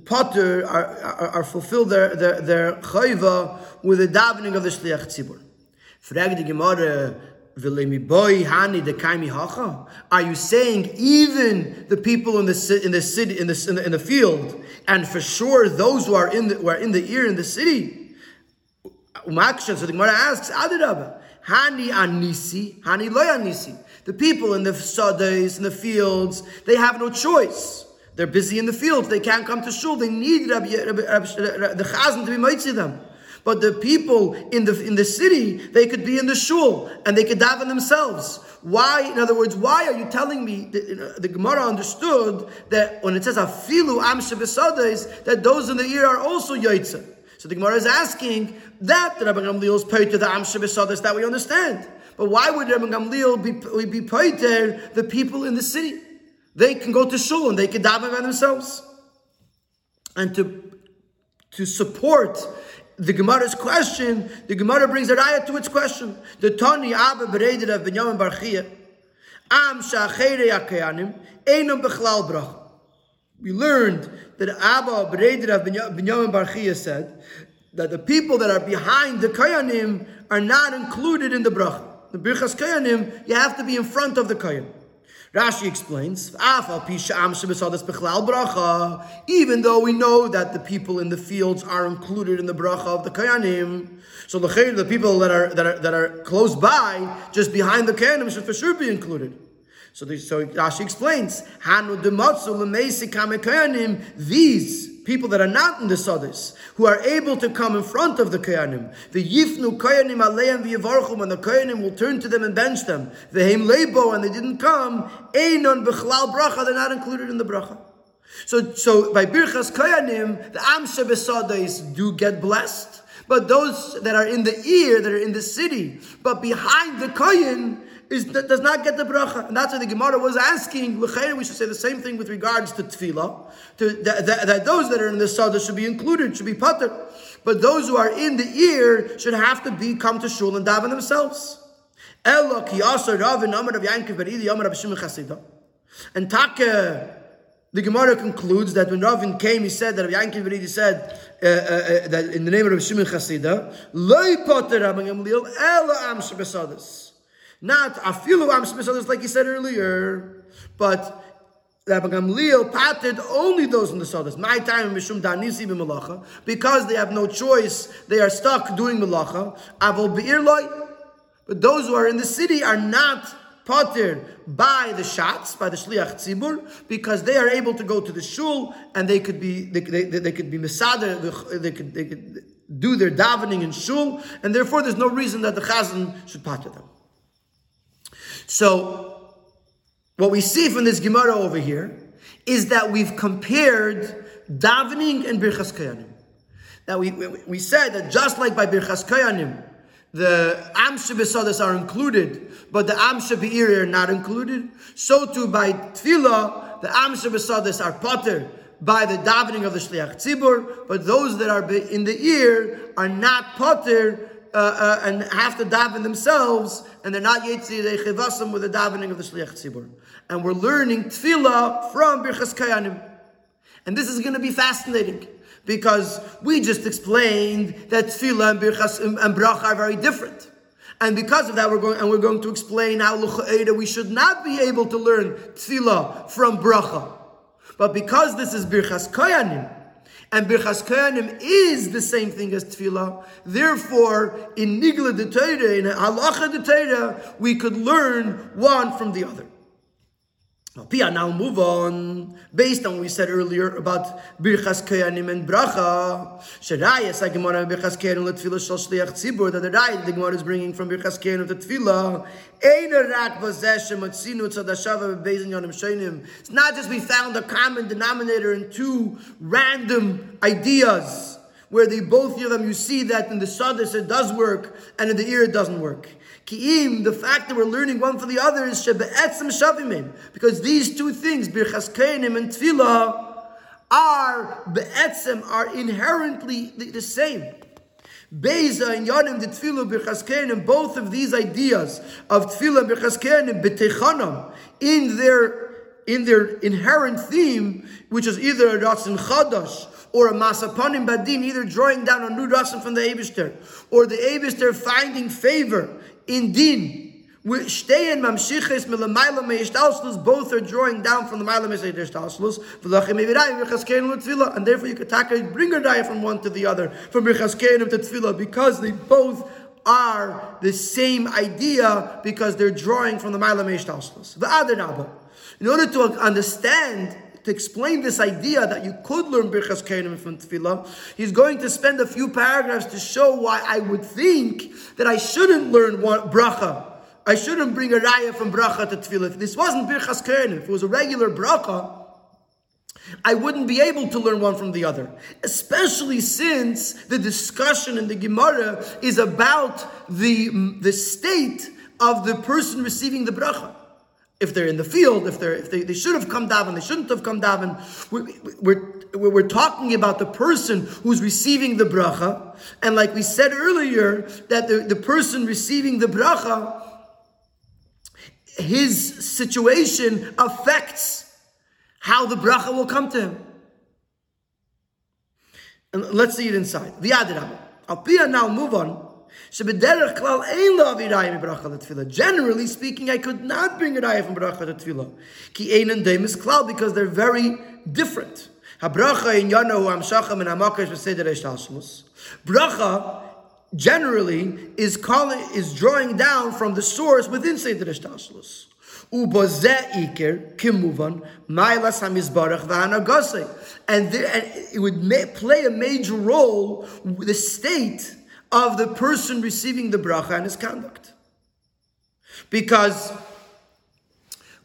potter are, are, are fulfilled their their their chayva with the davening of the shliach tzibur. Frag the Gemara. Are you saying even the people in the in the city in the, in the in the field and for sure those who are in the, who are in the ear in the city. So the Gemara asks, Hani anisi, Hani loy anisi. The people in the sadais, in the fields, they have no choice. They're busy in the fields. They can't come to shul. They need Rabbi, Rabbi, Rabbi, the chazan to be mitzi them. But the people in the in the city, they could be in the shul and they could daven themselves. Why? In other words, why are you telling me? That, the Gemara understood that when it says afilu am shebesades, that those in the ear are also yaitza. So the Gemara is asking that the Rabbi Gamliel is paid to the am that we understand. But why would Rabbi Gamliel be be paid the people in the city? They can go to shul and they can daven by themselves. And to to support the Gemara's question, the Gemara brings a raya to its question. The Tani Abba Beredid of Binyamin Barchia, Am Shachere Akayanim, Einam Bechlal Brach. We learned that Abba Beredid of Binyamin Barchia said that the people that are behind the Kayanim are not included in the bracha. The Birchas Kayanim, you have to be in front of the Kayan. Rashi explains, even though we know that the people in the fields are included in the bracha of the kayanim, so the people that are that are that are close by, just behind the kayanim, should for sure be included. So, the, so Rashi explains, Hanu these people that are not in the Sadis, who are able to come in front of the Kayanim. The Yifnu Kayanim Aleim V'Yavarchum, and the Kayanim will turn to them and bench them. The Heim Lebo, and they didn't come, Einon B'chlal Bracha, they're not included in the Bracha. So, so by Birchas Kayanim, the Amsha Besadis do get blessed, but those that are in the ear, that are in the city, but behind the Kayan, is, does not get the bracha. And that's what the Gemara was asking. We should say the same thing with regards to tefillah. To, that, that, that, those that are in the sada should be included, should be pater. But those who are in the ear should have to be come to shul and daven themselves. And Taka, the Gemara concludes that when Ravin came, he said that Rabbi Yankiv Beridi said uh, uh, uh, that in the name of Shimon Chasida, Loi potter Rabbi Gamliel, Ela am. Not afilu am shmisadas like he said earlier, but Rabbi Gamliel patted only those in the sadas. My time in mishum danisi b'malacha because they have no choice. They are stuck doing malacha. Avol beir loy. But those who are in the city are not potter by the shots by the shliach tzibur because they are able to go to the shul and they could be they, they, they could be misader they could they could do their davening in shul and therefore there's no reason that the chazan should potter them. So, what we see from this Gemara over here is that we've compared davening and Birchas Kayanim. Now, we, we, we, said that just like by Birchas Kayanim, the Amsha Besadas are included, but the Amsha Be'ir are not included, so too by Tfilah, the Amsha Besadas are potter by the davening of the Shliach Tzibur, but those that are in the ear are not potter uh, uh, and have to daven themselves, and they're not yetzi they chivasim with the davening of the shliach tzibur. And we're learning tefillah from Birchas Kayanim, and this is going to be fascinating because we just explained that tefillah and Birchas and bracha are very different. And because of that, we're going and we're going to explain how we should not be able to learn tefillah from bracha. But because this is Birchas Kayanim, and Birchas Kohanim is the same thing as Tefillah. Therefore, in Nigla de in Halacha de we could learn one from the other. Pia now move on based on what we said earlier about birchas kayanim and bracha. Sherayas like Gemara birchas kayanim letfila shal shliach tzibur that the raya the Gemara is bringing from birchas kayanim to tefillah. Ein rak vazeshem atzinu tzadashava bebeizin yonim sheinim. It's not just we found a common denominator in two random ideas where they both of them you see that in the sadis it does work and in the ear it doesn't work. Ki'im, the fact that we're learning one from the other is shavimim. Because these two things, birchas kainim and tefillah, are be'etzim, are inherently the, the same. Beza and Yanim, the Tefillah, Birchas Keinim, both of these ideas of Tefillah, Birchas Keinim, B'techanam, in their, in their inherent theme, which is either a Ratzin Chadash, or a Masapanim Badin, either drawing down a new Ratzin from the Eibishter, or the Eibishter finding favor in din. Stay in mamshiches milamayla meishtalslus. Both are drawing down from the mayla meishtalslus. And therefore, you can take a daya from one to the other, from birchaskein to tefillah, because they both are the same idea because they're drawing from the mayla meishtalslus. The other In order to understand to explain this idea that you could learn Birchas Kohanim from Tefillah, he's going to spend a few paragraphs to show why I would think that I shouldn't learn one bracha. I shouldn't bring a raya from bracha to Tefillah. If this wasn't Birchas Kohanim, if it was a regular bracha, I wouldn't be able to learn one from the other. Especially since the discussion in the Gemara is about the, the state of the person receiving the bracha. If they're in the field, if they're if they, they should have come daven, they shouldn't have come daven. We're, we're, we're talking about the person who's receiving the bracha, and like we said earlier, that the, the person receiving the bracha, his situation affects how the bracha will come to him. And let's see it inside. V'yadirama. Al now move on. Generally speaking, I could not bring a raya from bracha to tefillah. Ki ein and is klal because they're very different. Habracha in yanahu amshacham and hamakesh v'seder eshtalshmus. Bracha generally is calling is drawing down from the source within seder eshtalshmus. Iker kimuvan mailas hamizbarach v'hanagase, and it would play a major role with the state of the person receiving the bracha and his conduct, because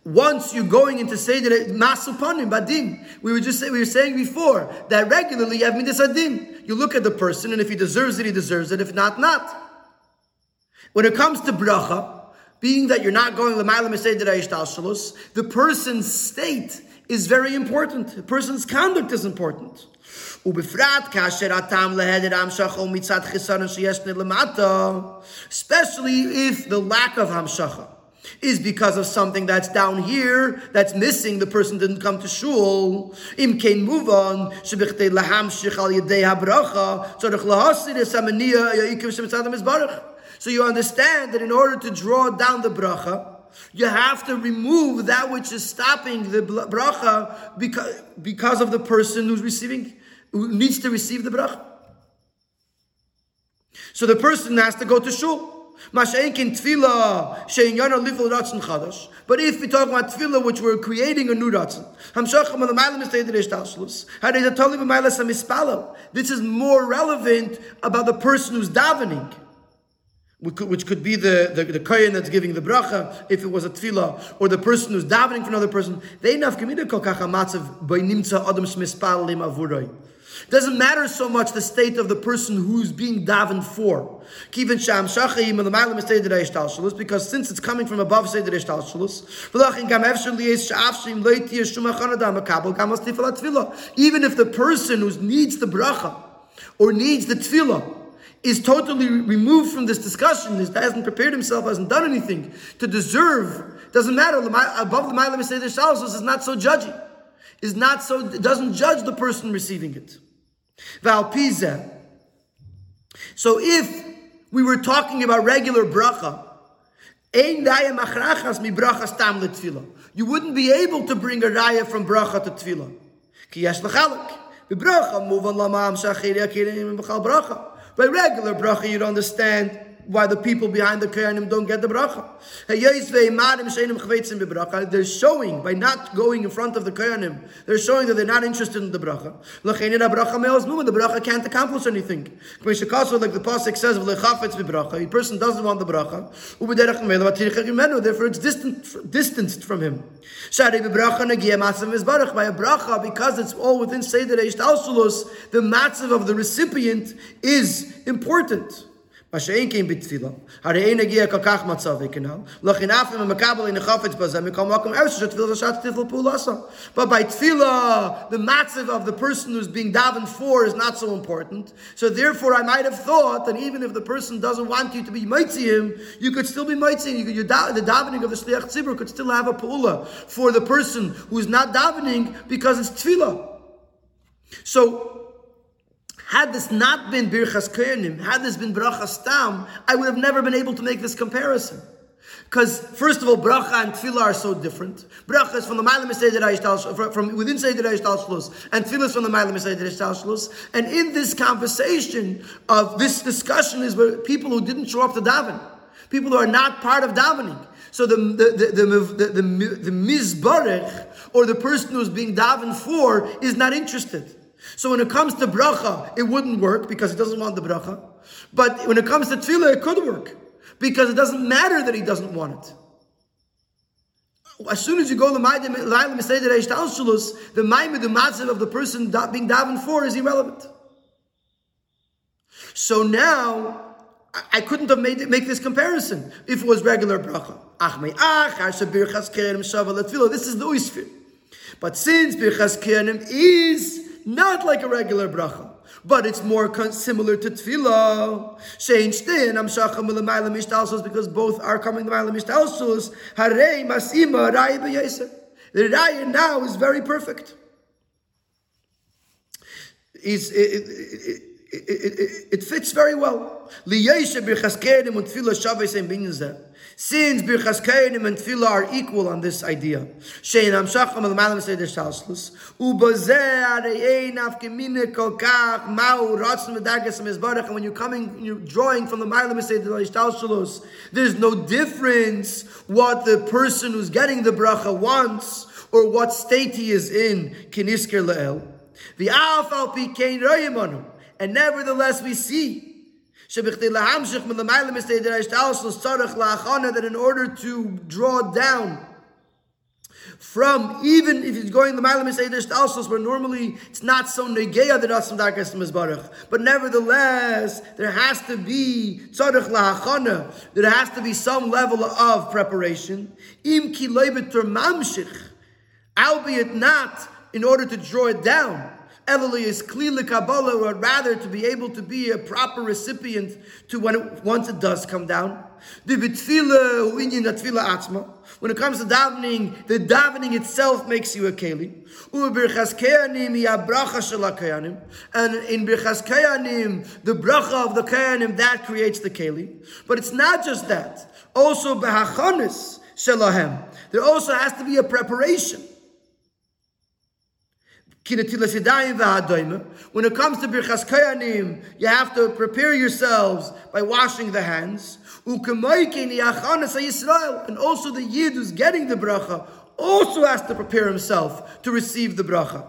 once you're going into Seder Masupanim Badim. We were just we were saying before that regularly you have Midas Adin. You look at the person, and if he deserves it, he deserves it. If not, not. When it comes to bracha, being that you're not going the Mailam Sayyidina Ishtashalus, the person's state is very important. The person's conduct is important. Especially if the lack of hamshacha is because of something that's down here that's missing. The person didn't come to shul. Im kein move on. lahamshich al yedei habracha. Tzorich lahasid es amaniya ya'ikim shemitzadam izbarach. So you understand that in order to draw down the bracha, you have to remove that which is stopping the bracha because, because of the person who's receiving, needs to receive the bracha. So the person has to go to shul. But if we talk about tefillah, which we're creating a new ratzon, this is more relevant about the person who's davening which could be the, the, the kohen that's giving the bracha, if it was a tefillah, or the person who's davening for another person. They doesn't matter so much the state of the person who's being davened for. Because since it's coming from above even if the person who needs the bracha or needs the tefillah is totally removed from this discussion, hasn't prepared himself, hasn't done anything to deserve, doesn't matter, above the Mailam Seder Shalsos is not so judgy, is not so, doesn't judge the person receiving it. Valpiza. So if we were talking about regular bracha, you wouldn't be able to bring a raya from bracha to tefillah. By regular bracha, you'd understand why the people behind the Kohanim don't get the bracha. They're showing by not going in front of the Kohanim, they're showing that they're not interested in the bracha. The bracha can't accomplish anything. Like the pasuk says, a person doesn't want the bracha, therefore it's distant, distanced from him. By a bracha, because it's all within Seder the matzav of the recipient is important. מה שאין כן בתפילה, הרי אין הגיע כל כך מצב וכנל, לכן אף אם המקבל אין חפץ בזה, מכל מקום ארץ שתפילה שעת תפילה פעולה עשה. But by tefillah, the matzav of the person who's being davened for is not so important. So therefore, I might have thought that even if the person doesn't want you to be him, you could still be mitzvah. You could, the davening of the shliach tzibur could still have a pula for the person who's not davening because it's tefillah. So had this not been Birchas Koyanim, had this been Brachas Tam, I would have never been able to make this comparison. Because first of all, bracha and tefillah are so different. Bracha is from the Mailam Seder from within Seder Shlus, and tefillah is from the Mailam Seder Shlus. And in this conversation of this discussion is where people who didn't show up to daven, people who are not part of davening. So the the the the, the, the, the, or the person who's being davened for is not interested. So when it comes to bracha, it wouldn't work because he doesn't want the bracha. But when it comes to tefillah, it could work because it doesn't matter that he doesn't want it. As soon as you go to the Maidim, the Matzav of the person being davened for is irrelevant. So now, I couldn't have made make this comparison if it was regular bracha. This is the uisfir. But since birchas kenim is not like a regular bracha, but it's more similar to tefillah. Shein shtin amshacham l'mayla mishtalsos because both are coming to l'mayla mishtalsos. Masima b'yeser. The raya now is very perfect. It, it, it, it, it, fits very well. Since Birchas Kainim and Tefillah are equal on this idea. Shein Amshacham al Malam Seder Shalslus. Ubazeh Arei Nafkemine Kol Kach Mau Ratzim V'Dargas Mizbarach. And when you're coming, you're drawing from the Malam Seder Shalslus, there's no difference what the person who's getting the bracha wants or what state he is in. Kinisker Le'el. The Alfal Pikein Royemanu. And nevertheless we see that in order to draw down from even if he's going the Seder Stalsos, where normally it's not so negeya that Ratzim Darkas Mizbarach. But nevertheless, there has to be tzarech lahachana, there has to be some level of preparation. Im ki mamshich, albeit not in order to draw it down. Eluli is clearly kabbalah, or rather to be able to be a proper recipient to when it, once it does come down. When it comes to davening, the davening itself makes you a keli. And in birchas kayanim, the bracha of the kayanim that creates the keli. But it's not just that. Also behachonis shelahem. There also has to be a preparation. When it comes to Birchas Kayanim, you have to prepare yourselves by washing the hands. And also the Yid who's getting the bracha also has to prepare himself to receive the bracha.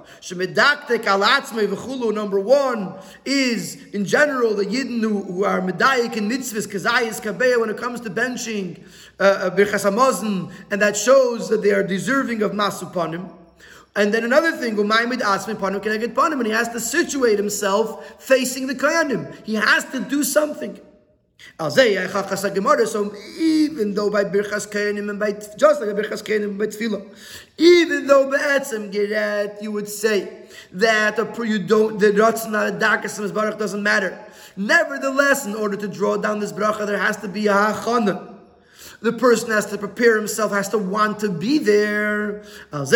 Number one is, in general, the Yidden who, who are medayik in mitzvahs, kazayis, kabeya, when it comes to benching uh, uh birchas uh, and that shows that they are deserving of masupanim. And then another thing, Umaymid Asmi Panim get Panim, and he has to situate himself facing the Kayanim. He has to do something. So even though by Birchas Kayanim and by just like Birchas Kayanim and by Tefillah, even though Be'etzem Geret, you would say that a, you don't the Ratzna Darkas Baruch doesn't matter. Nevertheless, in order to draw down this bracha, there has to be a hachana the person has to prepare himself, has to want to be there. And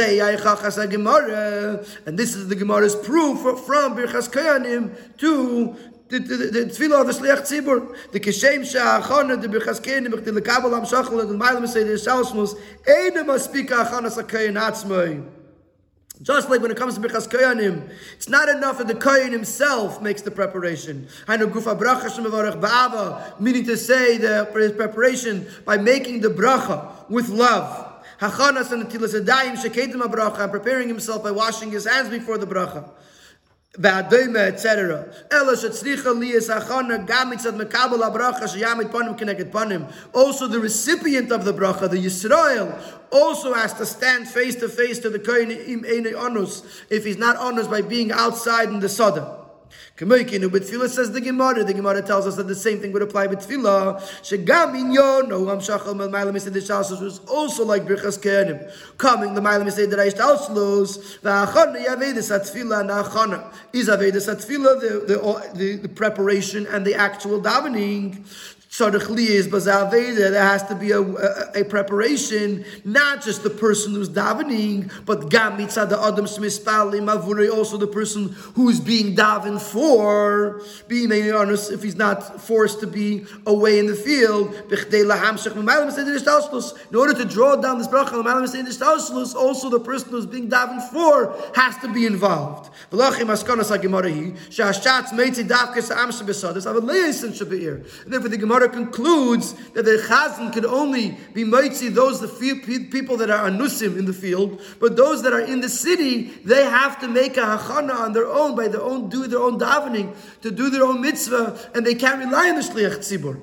this is the Gemara's proof from Birchas Kayanim to the tefillah of the shliach tzibur, the kishem sha'achana, the birchas kenim, the lekabel am shachal, the mailam say the shalsmus, eina maspika achana sakayin atzmai. Just like when it comes to Birchas Koyanim, it's not enough that the Koyan himself makes the preparation. Meaning to say the preparation by making the bracha with love. Hachanas and and preparing himself by washing his hands before the bracha etc. Also, the recipient of the bracha, the Yisrael, also has to stand face to face to the Kohen im ene onus, if he's not honest by being outside in the Sada. Kamoikinu b'tefillah says the Gemara. The Gemara tells us that the same thing would apply with tefillah. Shegam inyon no am shachal mal ma'alim the shalsos was also like birchas kenim. Coming the ma'alim mised the reish talslos va'achana yavedes atfila na'achana is avedes atfila the, the the the preparation and the actual davening. There has to be a, a, a, preparation, not just the person who's davening, but the adam also the person who's being davened for, being honest, if he's not forced to be away in the field. In order to draw down this bracha, also the person who's being davened for has to be involved. Therefore, the Gemara Gemara concludes that the chazan could only be mitzi those the few people that are anusim in the field, but those that are in the city, they have to make a hachana on their own by their own do their own davening to do their own mitzvah, and they can't rely on the shliach tzibur.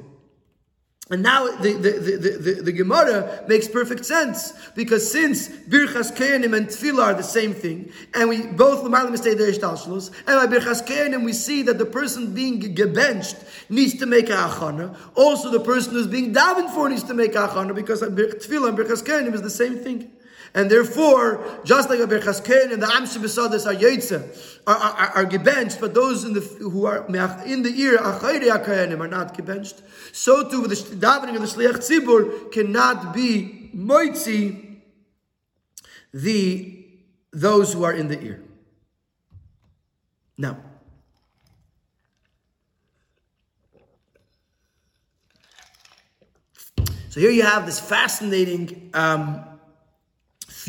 And now the, the, the, the, the Gemara makes perfect sense because since Birchas Kehanim and Tefillah are the same thing, and we both L'malam stay there and by Birchas Kehanim we see that the person being gebenched needs to make a achana. Also, the person who's being davened for needs to make a achana because Tefillah and Birchas Kehanim is the same thing. And therefore, just like a berchasken and the Amshim Besadas are Yetze, are, are, are, gebenched, but those in the, who are in the ear, Achayre HaKayanim, are not gebenched, so too with the davening of the Shliach Tzibur cannot be Moitzi, the, those who are in the ear. Now, so here you have this fascinating um,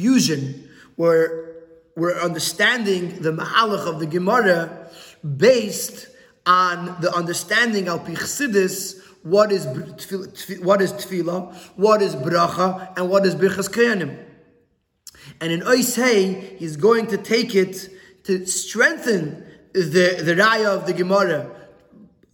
fusion where we're understanding the mahalach of the Gemara based on the understanding of Pichsidis, what is what is tefillah, what is bracha, and what is birchas kayanim. And in Oisei, he's going to take it to strengthen the, the raya of the Gemara,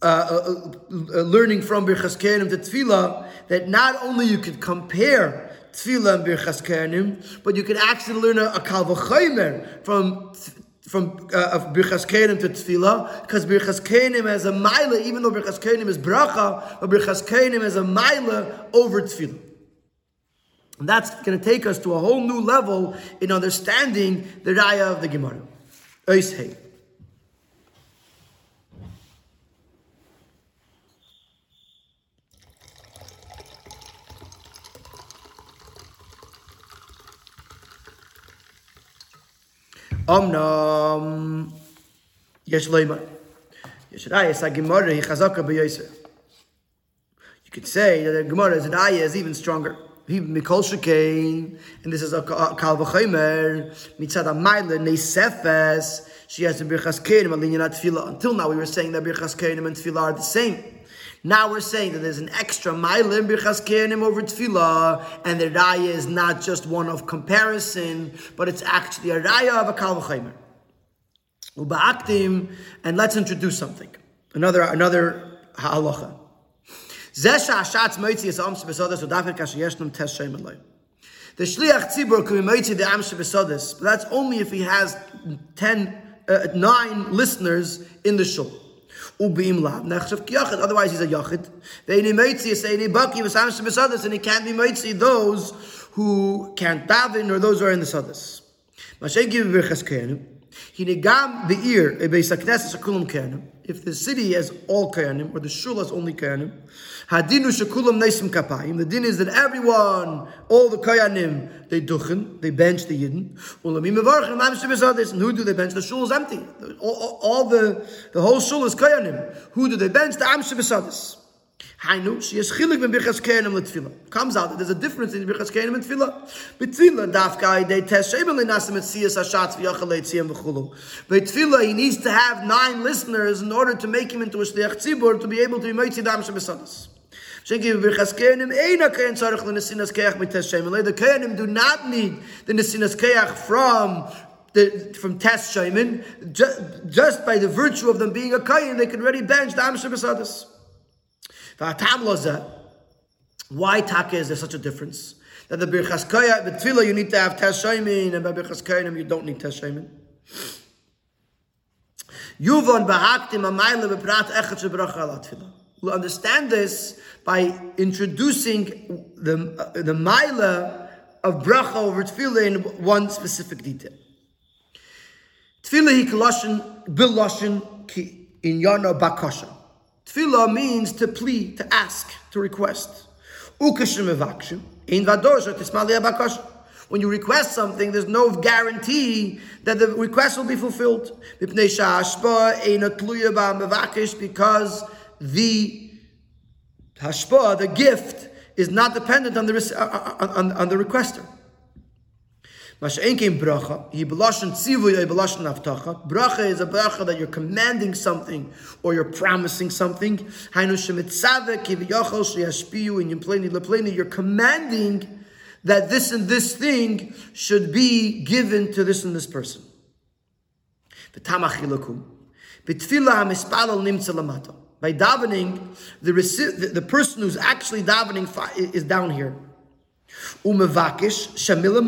uh, uh, uh, learning from birchas kayanim to tefillah, that not only you could compare tefillah and birchas kehanim, but you can actually learn a, a kalvachaymer from from uh, birchas kehanim to tefillah, because birchas kehanim has a mila, even though birchas kehanim is bracha, but birchas kehanim has a mila over tefillah. And that's going to take us to a whole new level in understanding the raya of the Gemara. Ois Omnam Yesh Leimar. Yeshayas Gemara Chazaka b'Yosef. You could say that Gemara is is even stronger. Mikol Shekain, and this is a Kal V'Chaymer, Mitzad Neisefes, she has the Birchas Until now we were saying that Birchas Kerim and Tefillah are the same. Now we're saying that there's an extra mailim birchas kenim over tefillah, and the raya is not just one of comparison, but it's actually a raya of a kal v'chaymer. Uba'aktim, and let's introduce something. Another another halacha. Zesha ashatz moitzi es amsh besodas udafen kasher yeshnum tes shem The shliach tzibur can be moitzi the amsh besodas, but that's only if he has ten, uh, nine listeners in the shul. Ubim lav nechshav kiyachid. Otherwise, he's a yachid. Ve'ini meitzi seini baki v'samsh b'sadas, and he can't be meitzi those who can't daven or those who are in the sadas. Mashay give v'chas kehanim. Hinegam be'ir ebeis hakneses akulam kehanim. If the city has all kehanim or the shul has only kehanim, hadinu shekulam neisim kapayim. The din is that everyone, all the kehanim, they duchen, they bench the yidden. And who do they bench? The shul is empty. All, all, all the the whole shul is kehanim. Who do they bench? The am shebesadis. Hainu, she is ben birchas kenim. Comes out that there's a difference in birchas kenim and tefillah. Betfila test hashatz v'yachal v'chulu. He needs to have nine listeners in order to make him into a shliach tzibur to be able to be moitzi dam shebesadas. The Kohanim do not need the Nesinas Keach from the, from Tes Shaimin. Just, just by the virtue of them being a Kohen, they can already bench the Am Shebesadas. Why taka is there such a difference? That the birchas kaya, the tefillah you need to have tashaymin, and by birchas kaya you don't need tashaymin. Yuvon bahaktim amayla beprat echet shebracha ala tefillah. We'll understand this by introducing the uh, the maila of bracha over tefillah in one specific detail. Tefillah hi kaloshin bil loshin ki in yana bakasha. Tefillah means to plead, to ask, to request. When you request something, there's no guarantee that the request will be fulfilled. Because the hashpa, the gift, is not dependent on the, on, on, on the requester. Masha'en came bracha. He belashon tzivu, he belashon avtacha. Bracha is a bracha that you're commanding something or you're promising something. Hainu shemitzave kiviyachol sheyashpiyu in yimpleni lepleni. You're commanding that this and this thing should be given to this and this person. V'tamach ilakum. B'tfila hamispalal nimtza. By davening, the, the, the person who's actually davening is down here. Shamila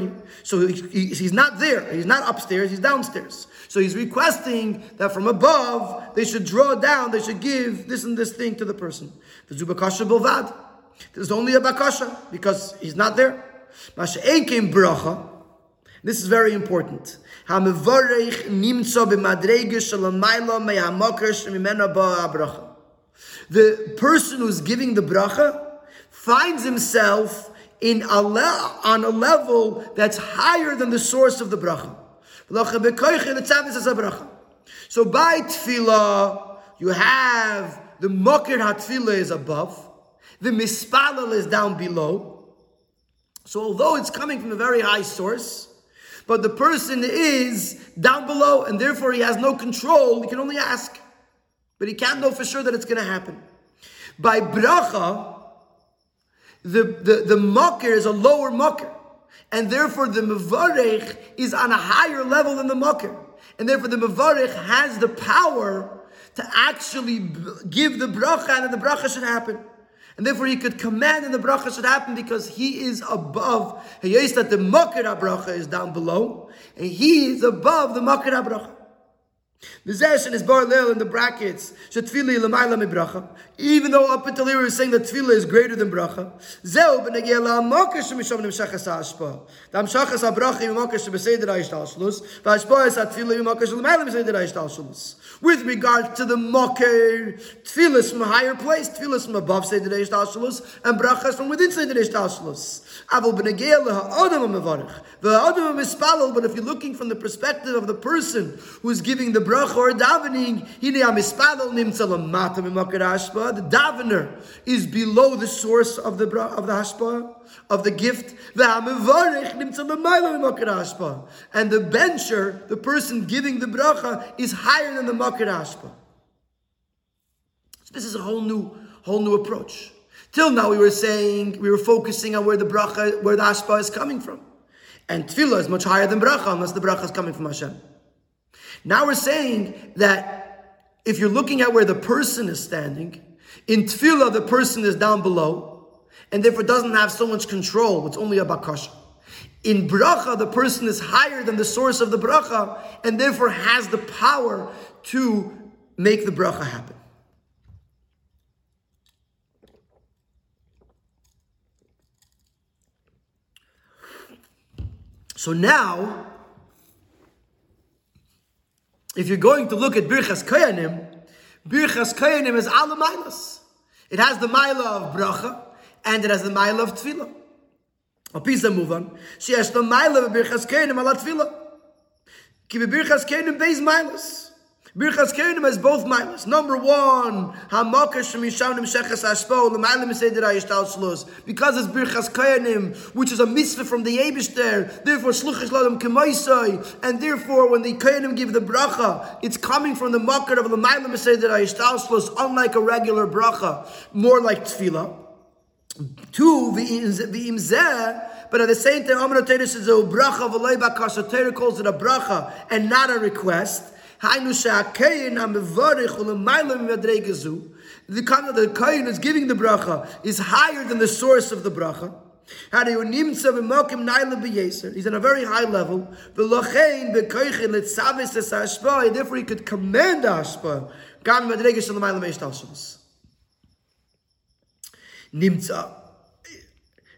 in. So he, he, he's not there. He's not upstairs. He's downstairs. So he's requesting that from above they should draw down. They should give this and this thing to the person. The zubakasha bilvad. There's only a bakasha because he's not there. Bracha. This is very important. The person who's giving the bracha finds himself in a le- on a level that's higher than the source of the bracha. So by tefillah, you have the mokir hatfillah is above, the mispalal is down below. So although it's coming from a very high source, but the person is down below and therefore he has no control, he can only ask. But he can't know for sure that it's going to happen. By bracha, the, the, the makir is a lower makir. And therefore the mavarech is on a higher level than the makir. And therefore the mavarech has the power to actually give the bracha and the bracha should happen. And therefore he could command and the bracha should happen because he is above. He that the makir bracha is down below. And he is above the makir bracha. The Zesh is bar leil in the brackets. Shetfili l'mayla mibracha. Even though up until here we were saying that tefillah is greater than bracha. Zeu. The amshachas is shlus. With regard to the mocker, tefillah is from a higher place, tefillah is from above seder shlus, and bracha is from within seder ha'ishtal shlus. Aval b'negiyah la'adam ha'mevarich. V'adam ha'mispalal, but if you're looking from the perspective of the person who's giving the bracha or davening, the davener is below the source of the of the hashpa of the gift. And the bencher, the person giving the bracha, is higher than the makir. So this is a whole new, whole new approach. Till now, we were saying we were focusing on where the bracha, where the hashpa is coming from, and tefillah is much higher than bracha, unless the bracha is coming from Hashem. Now we're saying that if you're looking at where the person is standing, in tefillah the person is down below, and therefore doesn't have so much control. It's only a bakasha. In bracha, the person is higher than the source of the bracha, and therefore has the power to make the bracha happen. So now if you're going to look at Birchas Kayanim, Birchas Kayanim is ala It has the Maila of Bracha, and it has the Maila of Tefillah. Move on. She has the Maila of Birchas Kayanim ala Tefillah. Ki Birchas Kayanim beis Mailas. Birchas Kenim has both milas. Number one, Hamakas Shemishavnim Sheches Ashpo, Lamalim Seder Ayishtal Shlos. Because it's Birchas Kenim, which is a mitzvah from the Eibishter, therefore Shluchish Ladam Kemaisai, and therefore when the Kenim give the bracha, it's coming from the Makar of Lamalim Seder Ayishtal Shlos, unlike a regular bracha, more like Tefillah. Two, V'im Zeh, but at the same time, Amr oh, Torah says, bracha v'lei bakasha, calls it a bracha and not a request. The kind the kain is giving the bracha is higher than the source of the bracha. He's on a very high level. Therefore, he could command ashpa. Nimtza.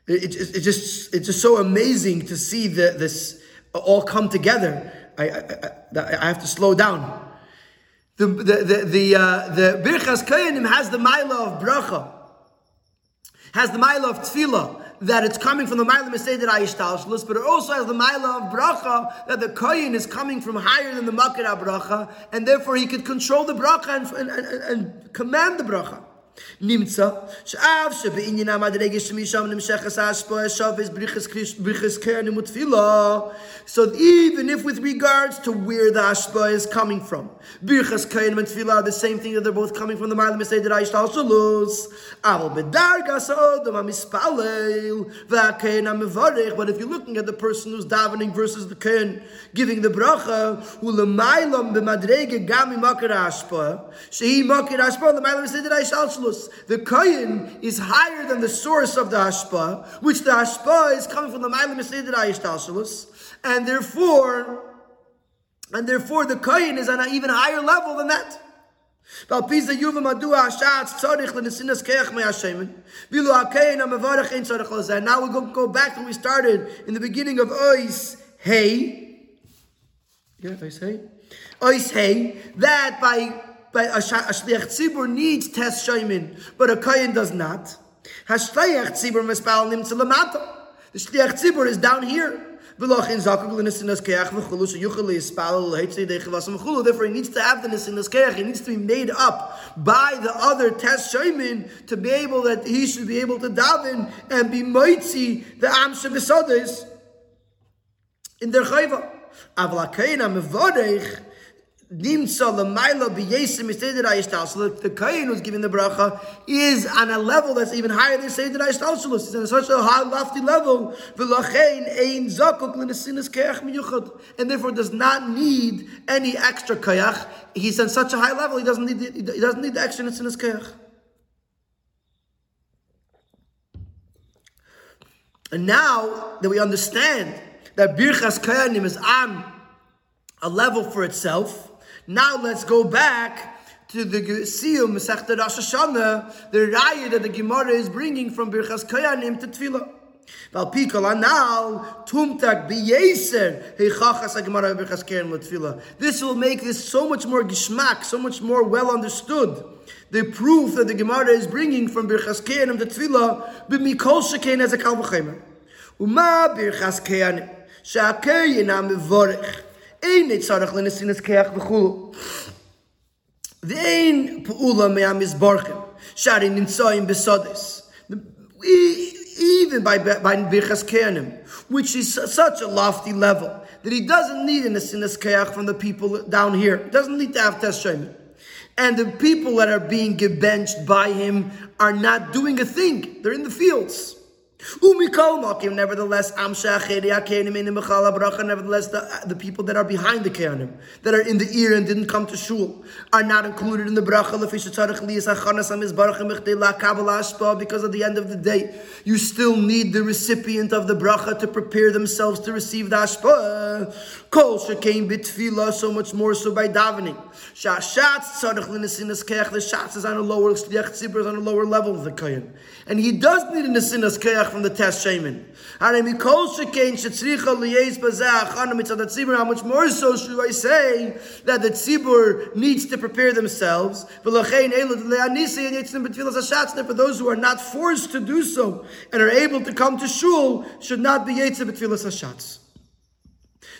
It, it, just, it's just so amazing to see the, this all come together. I, I, I have to slow down. The the the the, uh, the Birchas Kayanim has the Maila of bracha, has the Maila of tefillah that it's coming from the Maila Meseder Ayishtalshlus, but it also has the Maila of bracha that the Kayin is coming from higher than the Makir bracha, and therefore he could control the bracha and, and, and, and command the bracha. נמצא שאף שבעניין המדרגה שמשם נמשכת ההשפעה שווה בריחס קרן ותפילה so even if with regards to where the ashpa is coming from birchas kain and tefillah the same thing that they're both coming from the mile say that I shall shalus aval bedarga sodom amispalel va'kain amevarich but if you're looking at the person who's davening versus the kain giving the bracha ulemaylam b'madrege gami makar ashpa shehi makar ashpa the mile say that I shall shalus the kohen is higher than the source of the hashpa, which the hashpa is coming from the Mailam Ayishtalshalus, and therefore, and therefore the kohen is on an even higher level than that. Now we go, go back to where we started in the beginning of Ois Hey. Yeah, Ois Hey. Ois Hey, that by by a, shliach tzibur needs test shaymin, but a kohen does not. Hashliach tzibur mispal nimtza lamata. The shliach tzibur is down here. Therefore, he needs to have the nesinas keach. He needs to be made up by the other test shaymin to be able that he should be able to daven and be moitzi the amshe besodes in their chayva. Avla kain am the kohen who's giving the bracha is on a level that's even higher than seder ayishtalshalus. He's on such a high, lofty level. And therefore does not need any extra kayach. He's on such a high level. He doesn't need the, he doesn't need the extra nesinas keach. And now that we understand that birchas kayanim is on a level for itself. Now let's go back to the Siyum Masechta Rosh Hashanah, the raya that the Gemara is bringing from Birchas Koyanim to Tefillah. Val pikol anal tumtak biyeser heichachas Gemara Birchas Koyanim Tefillah. This will make this so much more gishmak, so much more well understood. The proof that the Gemara is bringing from Birchas Koyanim to Tefillah b'mikol shekain as a kalvachemer. Uma Birchas Koyanim sha'kayinam mevorech. אין צורך לנסיnas keach v'chulu. Ve'ein pu'ula me'amizborchen, shari nimtsoim besodes. Even by, by Birchas Keanim, which is such a lofty level, that he doesn't need an asinas keach from the people down here. He doesn't need to have teshemin. And the people that are being gebenched by him are not doing a thing. They're in the fields. Nevertheless, nevertheless, the, the people that are behind the kehanim, that are in the ear and didn't come to shul, are not included in the bracha. Because at the end of the day, you still need the recipient of the bracha to prepare themselves to receive the ashpa. Kol shekaim bitfila, so much more so by davening. Shashatz tzarech l'nesinas keach. The shatz is on a lower, shliach tzibur is on a lower level of the kohen, and he does need a nesinas keach from the test shaman. How much more so should I say that the tzibur needs to prepare themselves? For those who are not forced to do so and are able to come to shul, should not be yetzim b'tfilas hashatz.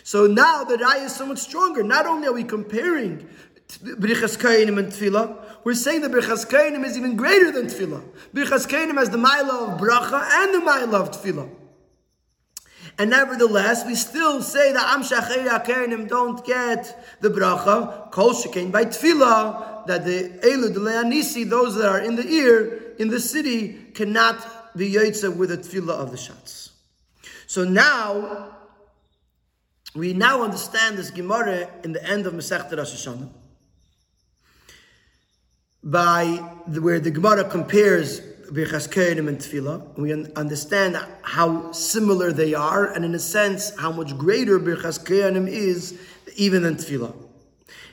So now the raya is so much stronger. Not only are we comparing Brichas Kainim and Tefillah, we're saying that Birchas Kainim is even greater than Tefillah. Birchas Kainim has the Maila of Bracha and the Maila of Tefillah. And nevertheless, we still say that Am Shachei Kainim don't get the Bracha, Kol Shekein, by Tefillah, that the Elu de Leanisi, those that are in the ear, in the city, cannot be Yotze with the Tefillah of the Shatz. So now, we now understand this Gemara in the end of Masechet Rosh Hashanah by the, where the Gemara compares Birchas Kohanim and Tefillah. We understand how similar they are, and in a sense, how much greater Birchas Kohanim is even than Tefillah.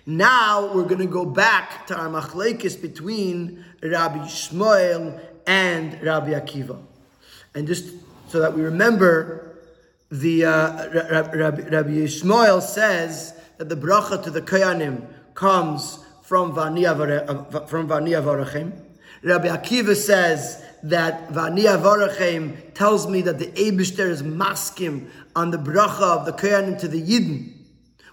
Now we're going to go back to our machlekes between Rabbi Shmuel and Rabbi Akiva, and just so that we remember, the uh, Rabbi, Rabbi says that the bracha to the Kohanim comes from Vania from Vania Varachem. Rabbi Akiva says that Vania Varachem tells me that the Eibishter is maskim on the bracha of the Koyanim to the Yidden,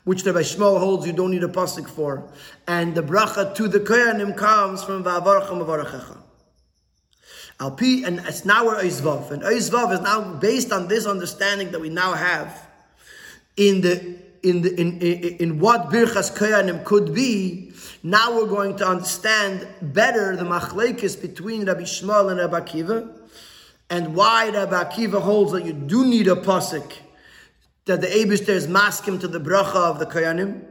which Rabbi Yishmael holds you don't need a pasuk for, and the bracha to the Koyanim comes from Vavarachem Avarachecha. Alpi, and it's now we're Oizvav. And Oizvav is now based on this understanding that we now have in the in the in, in, in what Birchas Koyanim could be. Now we're going to understand better the machlekes between Rabbi Yishmael and Rabbi Akiva, and why Rabbi Akiva holds that you do need a pasuk that the Eibishter is maskim to the bracha of the Koyanim,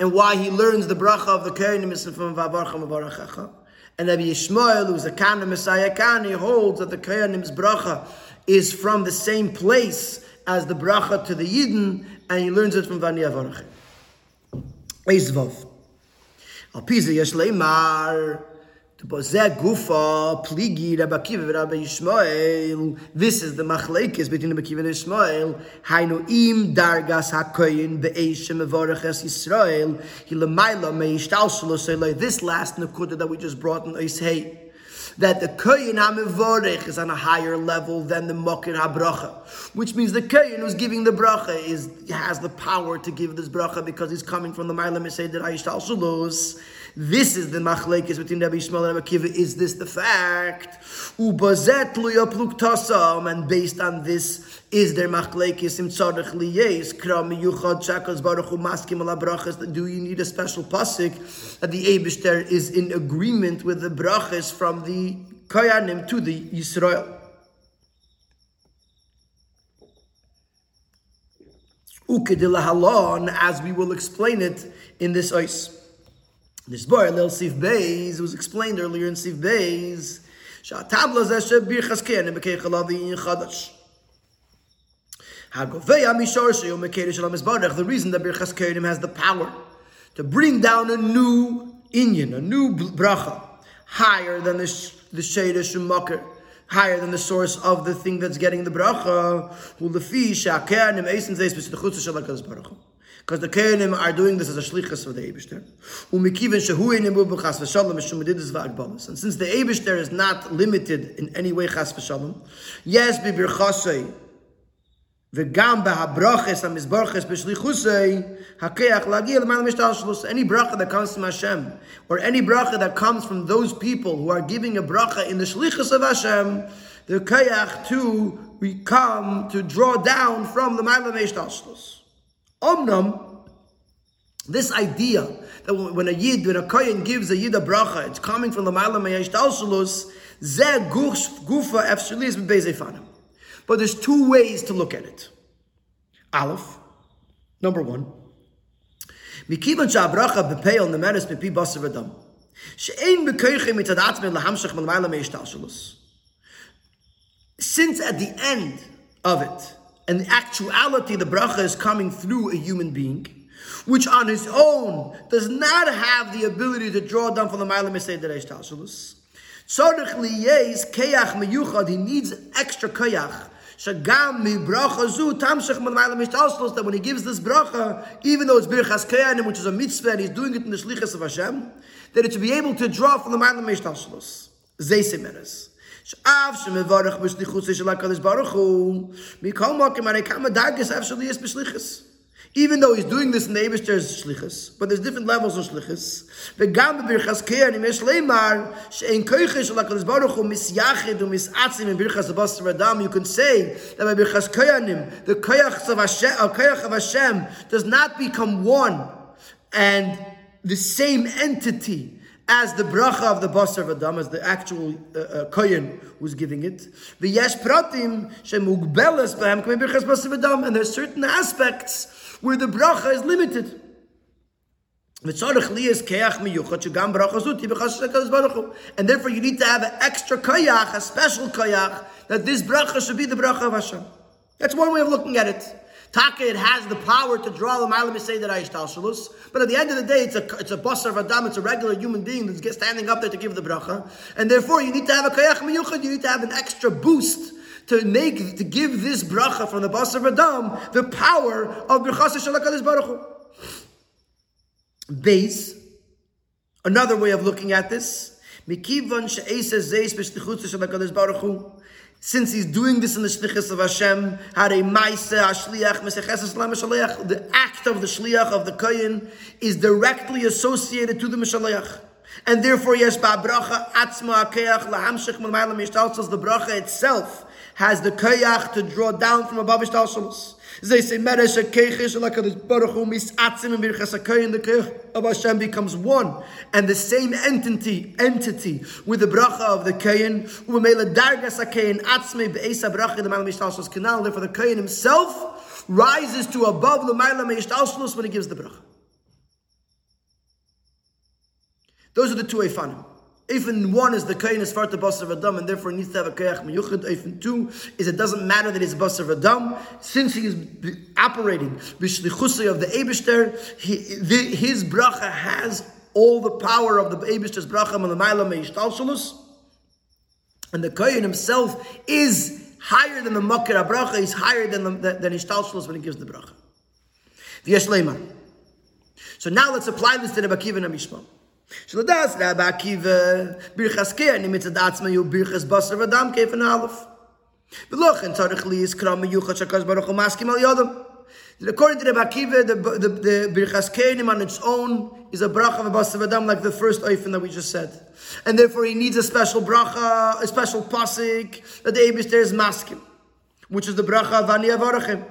and why he learns the bracha of the Koyanim is from Vavarcha Mavarachecha. And Rabbi Yishmael, who's a Kana Messiah Khan, he holds that the Koyanim's bracha is from the same place as the bracha to the Yidden, and he learns it from Vani Avarachim. Eizvav. Al Pisa Yesh Leimar. This is the machlekes between Rabbi Akiva and Yishmael. Hainu im dargas hakoyin be'eshem evorach es Yisrael. He lemaila me'ishtal shelo This last nekuda that we just brought in Oishei that the koyin hamivorech is on a higher level than the mokir habracha, which means the koyin who's giving the bracha is has the power to give this bracha because he's coming from the ma'ila mesed that ayishtal shulos. This is the machlekes between Rabbi Yishmael and Rabbi Kiva. Is this the fact? Ubazet tasam, and based on this, is there machlekes im tzarech liyes kram yuchad shakos baruch hu maskim ala? Do you need a special pasuk that the Eibishter is in agreement with the brachas from the Koyanim to the Yisrael? Ukedila as we will explain it in this ice. This bar Lil Sif Beis was explained earlier in Sif Beis. שהטבלה זה שברכס כן בכך לוי חדש. הגובה מישור שהוא מקדש של המזברך, the reason that Birchas Kerim has the power to bring down a new inyan, a new bracha, higher than the, the Sheda Shumakar, higher than the source of the thing that's getting the bracha, who lefi she'akeanim eisen zeis b'sed chutza shel HaKadosh Baruch Hu. Because the Kohanim are doing this as a shlichus for the Eibishter. Umikiven shehu enim b'chas v'shalom mishum medidus v'agbalas. And since the Eibishter is not limited in any way chas v'shalom, yes, b'birchasei, v'gam b'habrachis ha-mizbarches b'shlichusei, hakeach lagi l'man mishtal shlos. Any bracha that comes from Hashem, or any bracha that comes from those people who are giving a bracha in the shlichus of Hashem, the kayach too, we come to draw down from the Ma'ala Meshtal Shlos. Omnam, this idea that when a yid, when a kohen gives a yid a bracha, it's coming from the ma'ala me'yesh talsulus, zeh gufa efshelis bebezefanim. But there's two ways to look at it. Aleph, number one, mikivan sha'abracha bepeil nemeres bepi basar adam. She'ein bekoichim mitadat men lahamshach mal ma'ala me'yesh. Since at the end of it, the actuality, the bracha is coming through a human being, which on his own does not have the ability to draw down from the Ma'ala Mesei Deresh Tashalus. Tzorich liyez keyach meyuchad, he needs extra keyach. Shagam mi bracha zu tamshach man ma'ala mishtalslos, that when he gives this bracha, even though it's birchas keyanim, which is a mitzvah, and he's doing it in the shlichus of Hashem, that it should be able to draw from the ma'ala mishtalslos. Zaysimeres. שאף שמברך בשליחוס של הקדוש ברוך הוא, מכל מוקם הרי כמה דרגס אף שלי יש בשליחס. Even though he's doing this in the Eibishter's shlichus, but there's different levels of shlichus. וגם בברכס קרן, אם יש לימר, שאין כויכה של הקדוש ברוך הוא מסייחד ומסעצים עם ברכס הבשר אדם, you can say that by ברכס קרנים, the koyach of Hashem, koyach of Hashem does not become one and the same entity as the bracha of the basar v'adam, as the actual uh, uh, who's giving it. V'yesh pratim shemugbeles b'hem k'mei birchas basar v'adam, and there's certain aspects where the bracha is limited. And therefore you need to have an extra koyach, a special koyach, that this bracha should be the bracha of Hashem. That's one way of looking at it. Taka, it has the power to draw the Malam say that Aishtal Shalus. But at the end of the day, it's a it's a basar of Adam, it's a regular human being that's standing up there to give the bracha. And therefore, you need to have a kayach miyuchad, you need to have an extra boost to make, to give this bracha from the basar of Adam the power of Birchas Shalakadis Baruch. Base, another way of looking at this, Mikivan she'esa zeis b'shtichutz Shalakadis Baruch since he's doing this in the shlichus of Hashem, the act of the shliach of the kohen is directly associated to the mishaleach. And therefore, yes, ba bracha atzma keach lahamshich malmayla mishtalsels. The bracha itself has the kayach to draw down from above ishtalsels. They say meresh kechish like this baruch hu misatzim and birchas hakoyin. The kayach of Hashem becomes one, and the same entity entity with the bracha of the kayin. Umemela dargas hakoyin atzme beisa bracha the malay mishtalsels canal. Therefore, the kayin himself rises to above the malay mishtalsels when he gives the bracha. Those are the two Eifanim. Eifin one is the kain is far to basar adam, and therefore needs to have a kayach miyuchid. Eifin two is it doesn't matter that he's basar adam, since he is operating b'shlichusay of the Eibishter, he, his bracha has all the power of the Eibishter's bracha malamayla meishtalshalus, and the kain himself is higher than the makir bracha. He's higher than the, than ishtalshalus when he gives the bracha. So now let's apply this to the Bakiva and Amishma. שלדס רב עקיבא בירחס קרני מצד עצמה יהיו בירחס בשר ודם כיפן אלף. ולכן צריך להזכרה מיוחד שהקדוש ברוך הוא מסכים על יודם. According to Rabbi Akiva, the, the, the Birchas Kenim on its own is a bracha of a basa v'adam like the first oifen that we just said. And therefore he needs a special bracha, a special pasik that the Abish there is maskim, which is the bracha of Ani Avarachim.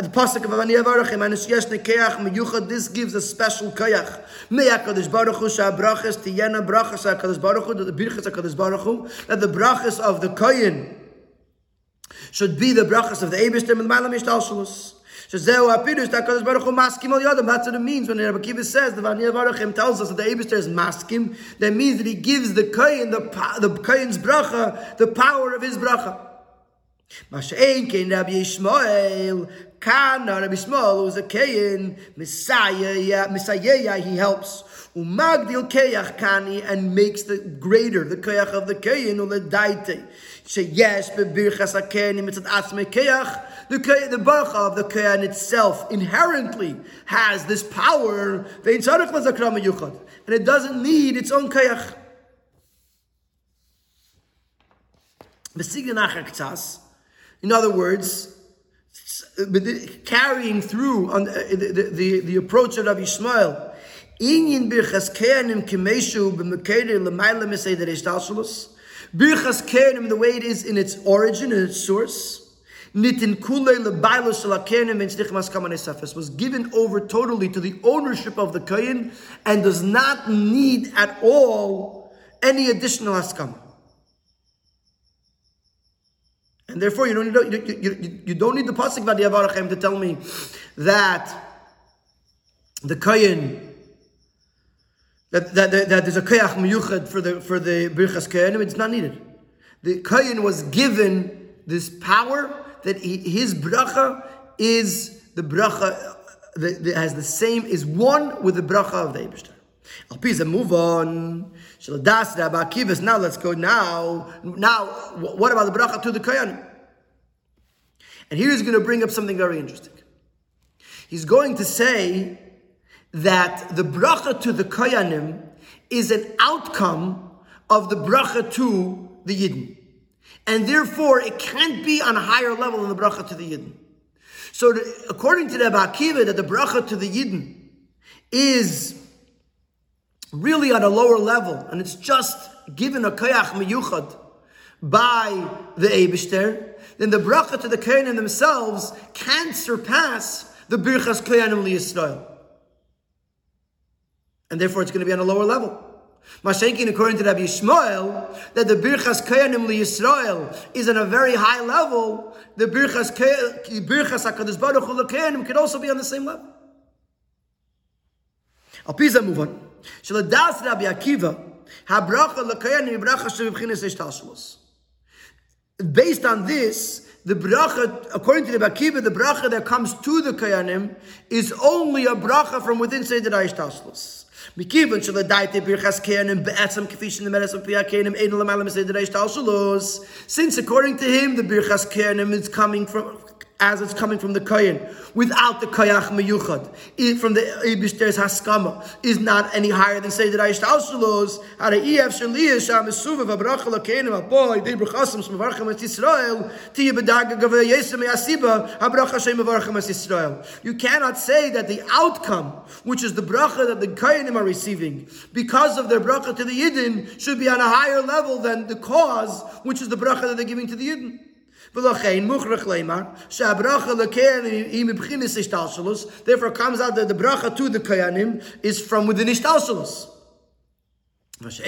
The pasuk of Ani Avarachim, and it's yes nekeach meyuchad, this gives a special kayach. May HaKadosh Baruch Hu sha'brachas tiyena brachas HaKadosh Baruch Hu, the birchas HaKadosh Baruch Hu, that the brachas of the koyin should be the brachas of the Eibishtim and the Malam Ishtalshalus. Shazeu HaPirush, that HaKadosh Baruch Hu maskim al yodam. That's what it means when Rabbi Kiva says, the Vani Avarachim tells us that the Eibishter is maskim, that means that he gives the koyin, the, the koyin's bracha, the power of his bracha. Masha'en kein Rabbi Yishmael, Kana Rabbi Yishmael was a Kayin, Messiah, Messiah, he helps. Umagdil Kayach Kani, and makes the greater, the Kayach of the Kayin, Uledaite. Say yes, Bebirchas HaKayin, Mitzat Asme Kayach, the, the Baruch of the Kayan itself inherently has this power, and it doesn't need its own Kayach. In other words, carrying through on uh, the, the, the, the approach of Rabbi Ishmael, birchas keanim kimeshu b'mekeder l'mayla. Birchas the way it is in its origin, in its source, nitin kule shlichmas kamanes was given over totally to the ownership of the kain and does not need at all any additional haskama. And therefore, you don't need, you, you, you don't need the pasuk Vadiyavarachem to tell me that the kayin that, that, that, that there's a kayach miyuchad for the for the birchas kayanim. It's not needed. The kayin was given this power that he, his bracha is the bracha that, has the same is one with the bracha of the Eibishter. Al Pisa, move on. Now let's go now. Now, what about the bracha to the Kayanim? And here he's going to bring up something very interesting. He's going to say that the bracha to the Koyanim is an outcome of the bracha to the Yidden. And therefore, it can't be on a higher level than the bracha to the Yidden. So, according to the Akiva, that the bracha to the Yidden is really on a lower level, and it's just given a koyach miyuchad by the Eibishter, then the bracha to the Kohanim themselves can't surpass the birchas Kohanim liyisrael. And therefore it's going to be on a lower level. Mashenkin, according to Rabbi Yishmael, that the birchas Kohanim liyisrael is on a very high level, the birchas birchas HaKadosh Baruch could also be on the same level. Al Pisa move on. Shaladas Rabbi Akiva, Habracha l'kayanim bracha shebibchinas eshtalshalos. Based on this, the bracha, according to the Akiva, the bracha that comes to the kayanim is only a bracha from within Seder Aishtaslos. מכיוון שלדייתי ברכס קיינים בעצם כפי שנמרס על פי הקיינים אין למעלה מסדר השתלשלוס since according to him the birchas kenim is coming from as it's coming from the Kohen, without the Koyach Meyuchad, from the Eibishter's Haskama, is not any higher than say that Aish Talshalos, Hara Ef Shaliyah Sham Esuva Vabracha Lakenim Apoy, Dei Brachasam Shmavarcham Es Yisrael, Gavay Yesem Yasiba, Habracha Shem Mavarcham Es Yisrael. You cannot say that the outcome, which is the bracha that the Kohenim are receiving, because of their bracha to the Yidden, should be on a higher level than the cause, which is the bracha that they're giving to the Yidden. Therefore, comes out that the bracha to the kayanim is from within ishtalshalus. But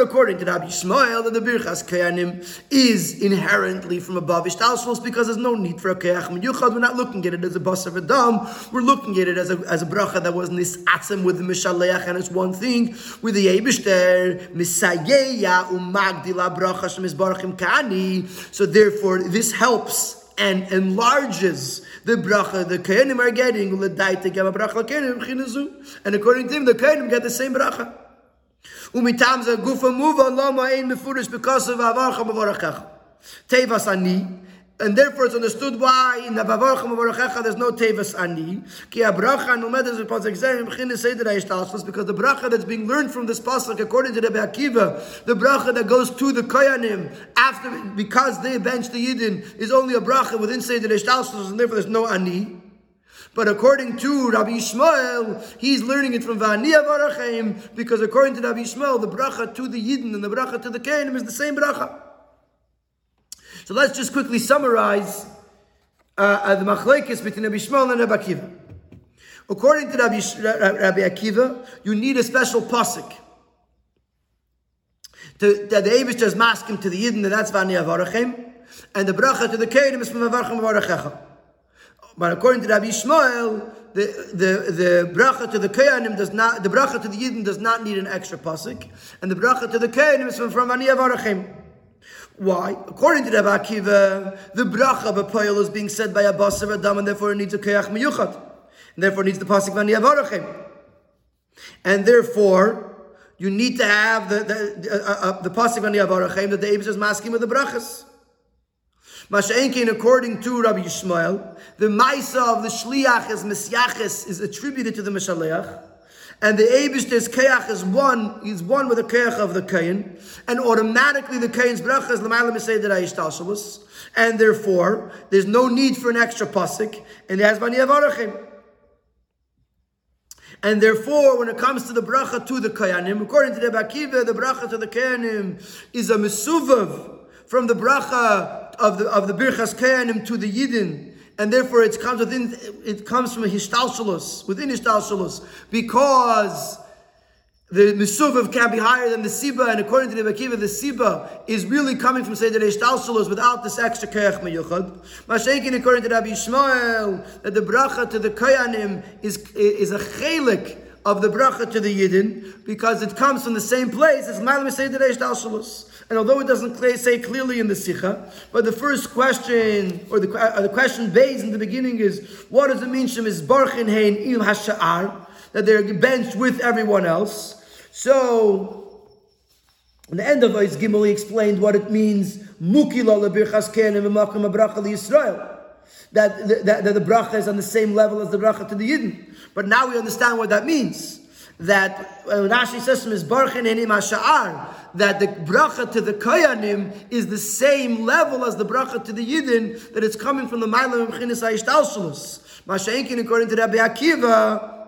according to Rabbi Yishmael, that the birchas kayanim is inherently from above ishtalshalus because there's no need for a kayach miyuchad. We're not looking at it as a bus of a dam. We're looking at it as a as a bracha that was nisatzem with the mishaleach, and it's one thing with the Eibishter misayeya umagdila bracha shemizbarachim kani. So therefore, this helps and enlarges the bracha the kohenim are getting and according to him, the kohenim get the same bracha. Umitam ze gufa muva lama ein mefurish because of avarcha mavarachecha. Tevas ani. And therefore it's understood why in the Bavarcha Mavarachecha there's no Tevas Ani. Ki abracha numed is pasuk because the bracha that's being learned from this pasuk according to the Akiva, the bracha that goes to the Koyanim after because they bench the Yidden is only a bracha within Seder Ha'ishtalshus and therefore there's no Ani. But according to Rabbi Yishmael, he's learning it from Vaniya Varachem because according to Rabbi Yishmael, the bracha to the Yidden and the bracha to the Kainim is the same bracha. So let's just quickly summarize uh, uh, the machlekes between Rabbi Yishmael and Rabbi Akiva. According to Rabbi, Rabbi Akiva, you need a special pasuk. That the Abish is him to the Yidden, and that's Vaniya Varachem, and the bracha to the Kainim is from Avarchem Varachecha. But according to Rabbi Yishmael, the, the, the bracha to the Koyanim does not, the bracha to the Yidden does not need an extra pasuk, and the bracha to the Koyanim is from, from Aniyah Varachim. Why? According to Rabbi Akiva, the bracha b'poyel is being said by a basar adam, and therefore it needs a koyach miyuchat, and therefore it needs the pasuk Aniyah Varachim. And therefore, you need to have the the, uh, uh, the pasuk Aniyah Varachim that the Abish is masking with the brachas. Masha'enkin, according to Rabbi Yishmael, the Maisa of the Shliach is Mesyaches is attributed to the Meshaleach, and the Eibishter's Keach is one, is one with the Keach of the Kain, and automatically the Kain's Bracha is Lamaila Aishtashalos, and therefore there's no need for an extra pasuk, and has Bani Avarachim. And therefore, when it comes to the bracha to the Kayanim, according to the Bakiva, the bracha to the Kayanim is a mesuvav from the bracha of the of the Birchas Kayanim to the Yidden. And therefore it comes within it comes from a hishtalshalos, within hishtalshalos, because the Mesuvav can be higher than the Siba, and according to the Bakiva, the Siba is really coming from Seder Ishtalshalos without this extra Keach Meyuchad. Mashenkin, according to Rabbi Yishmael, that the bracha to the Kayanim is, is a chelik of the bracha to the Yidden, because it comes from the same place as Malam Seder Ishtalshalos. And although it doesn't say clearly in the Sikha, but the first question, or the, uh, the question based in the beginning is, what does it mean, Shem is Barchin Hein Il Hasha'ar, that they're benched with everyone else? So, in the end of Ois Gimel, he explained what it means, Mukila lebirchas kenim v'makom abracha Yisrael. That, that, that the bracha is on the same level as the bracha to the Yidden. But now we understand what that means. That uh, Rashi says is barchen enim hasha'ar, that the bracha to the koyanim is the same level as the bracha to the Yidden, that it's coming from the Mailam of Chinis Ha'ishtalshalus. Masha'inkin, according to Rabbi Akiva,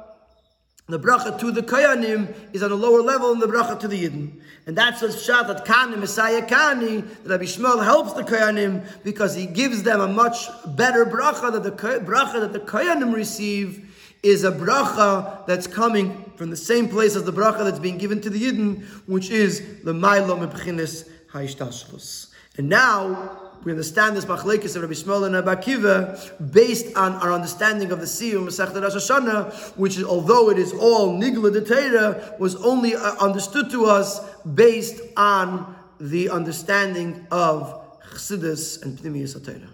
the bracha to the Kayanim is on a lower level than the bracha to the Yidden. And that's the shot that Kani, Messiah Kani, that Rabbi Yishmael helps the Kayanim because he gives them a much better bracha that the bracha that the Kayanim receive is a bracha that's coming from the same place as the bracha that's being given to the Yidden, which is the Mailo Mebchines Haishtashlos. And now we understand this machlekes of Rabbi Yishmael and Rabbi based on our understanding of the Siyum Masechet Rosh Hashanah, which is, although it is all Nigla de Torah, was only uh, understood to us based on the understanding of Chassidus and Pnimius HaTorah.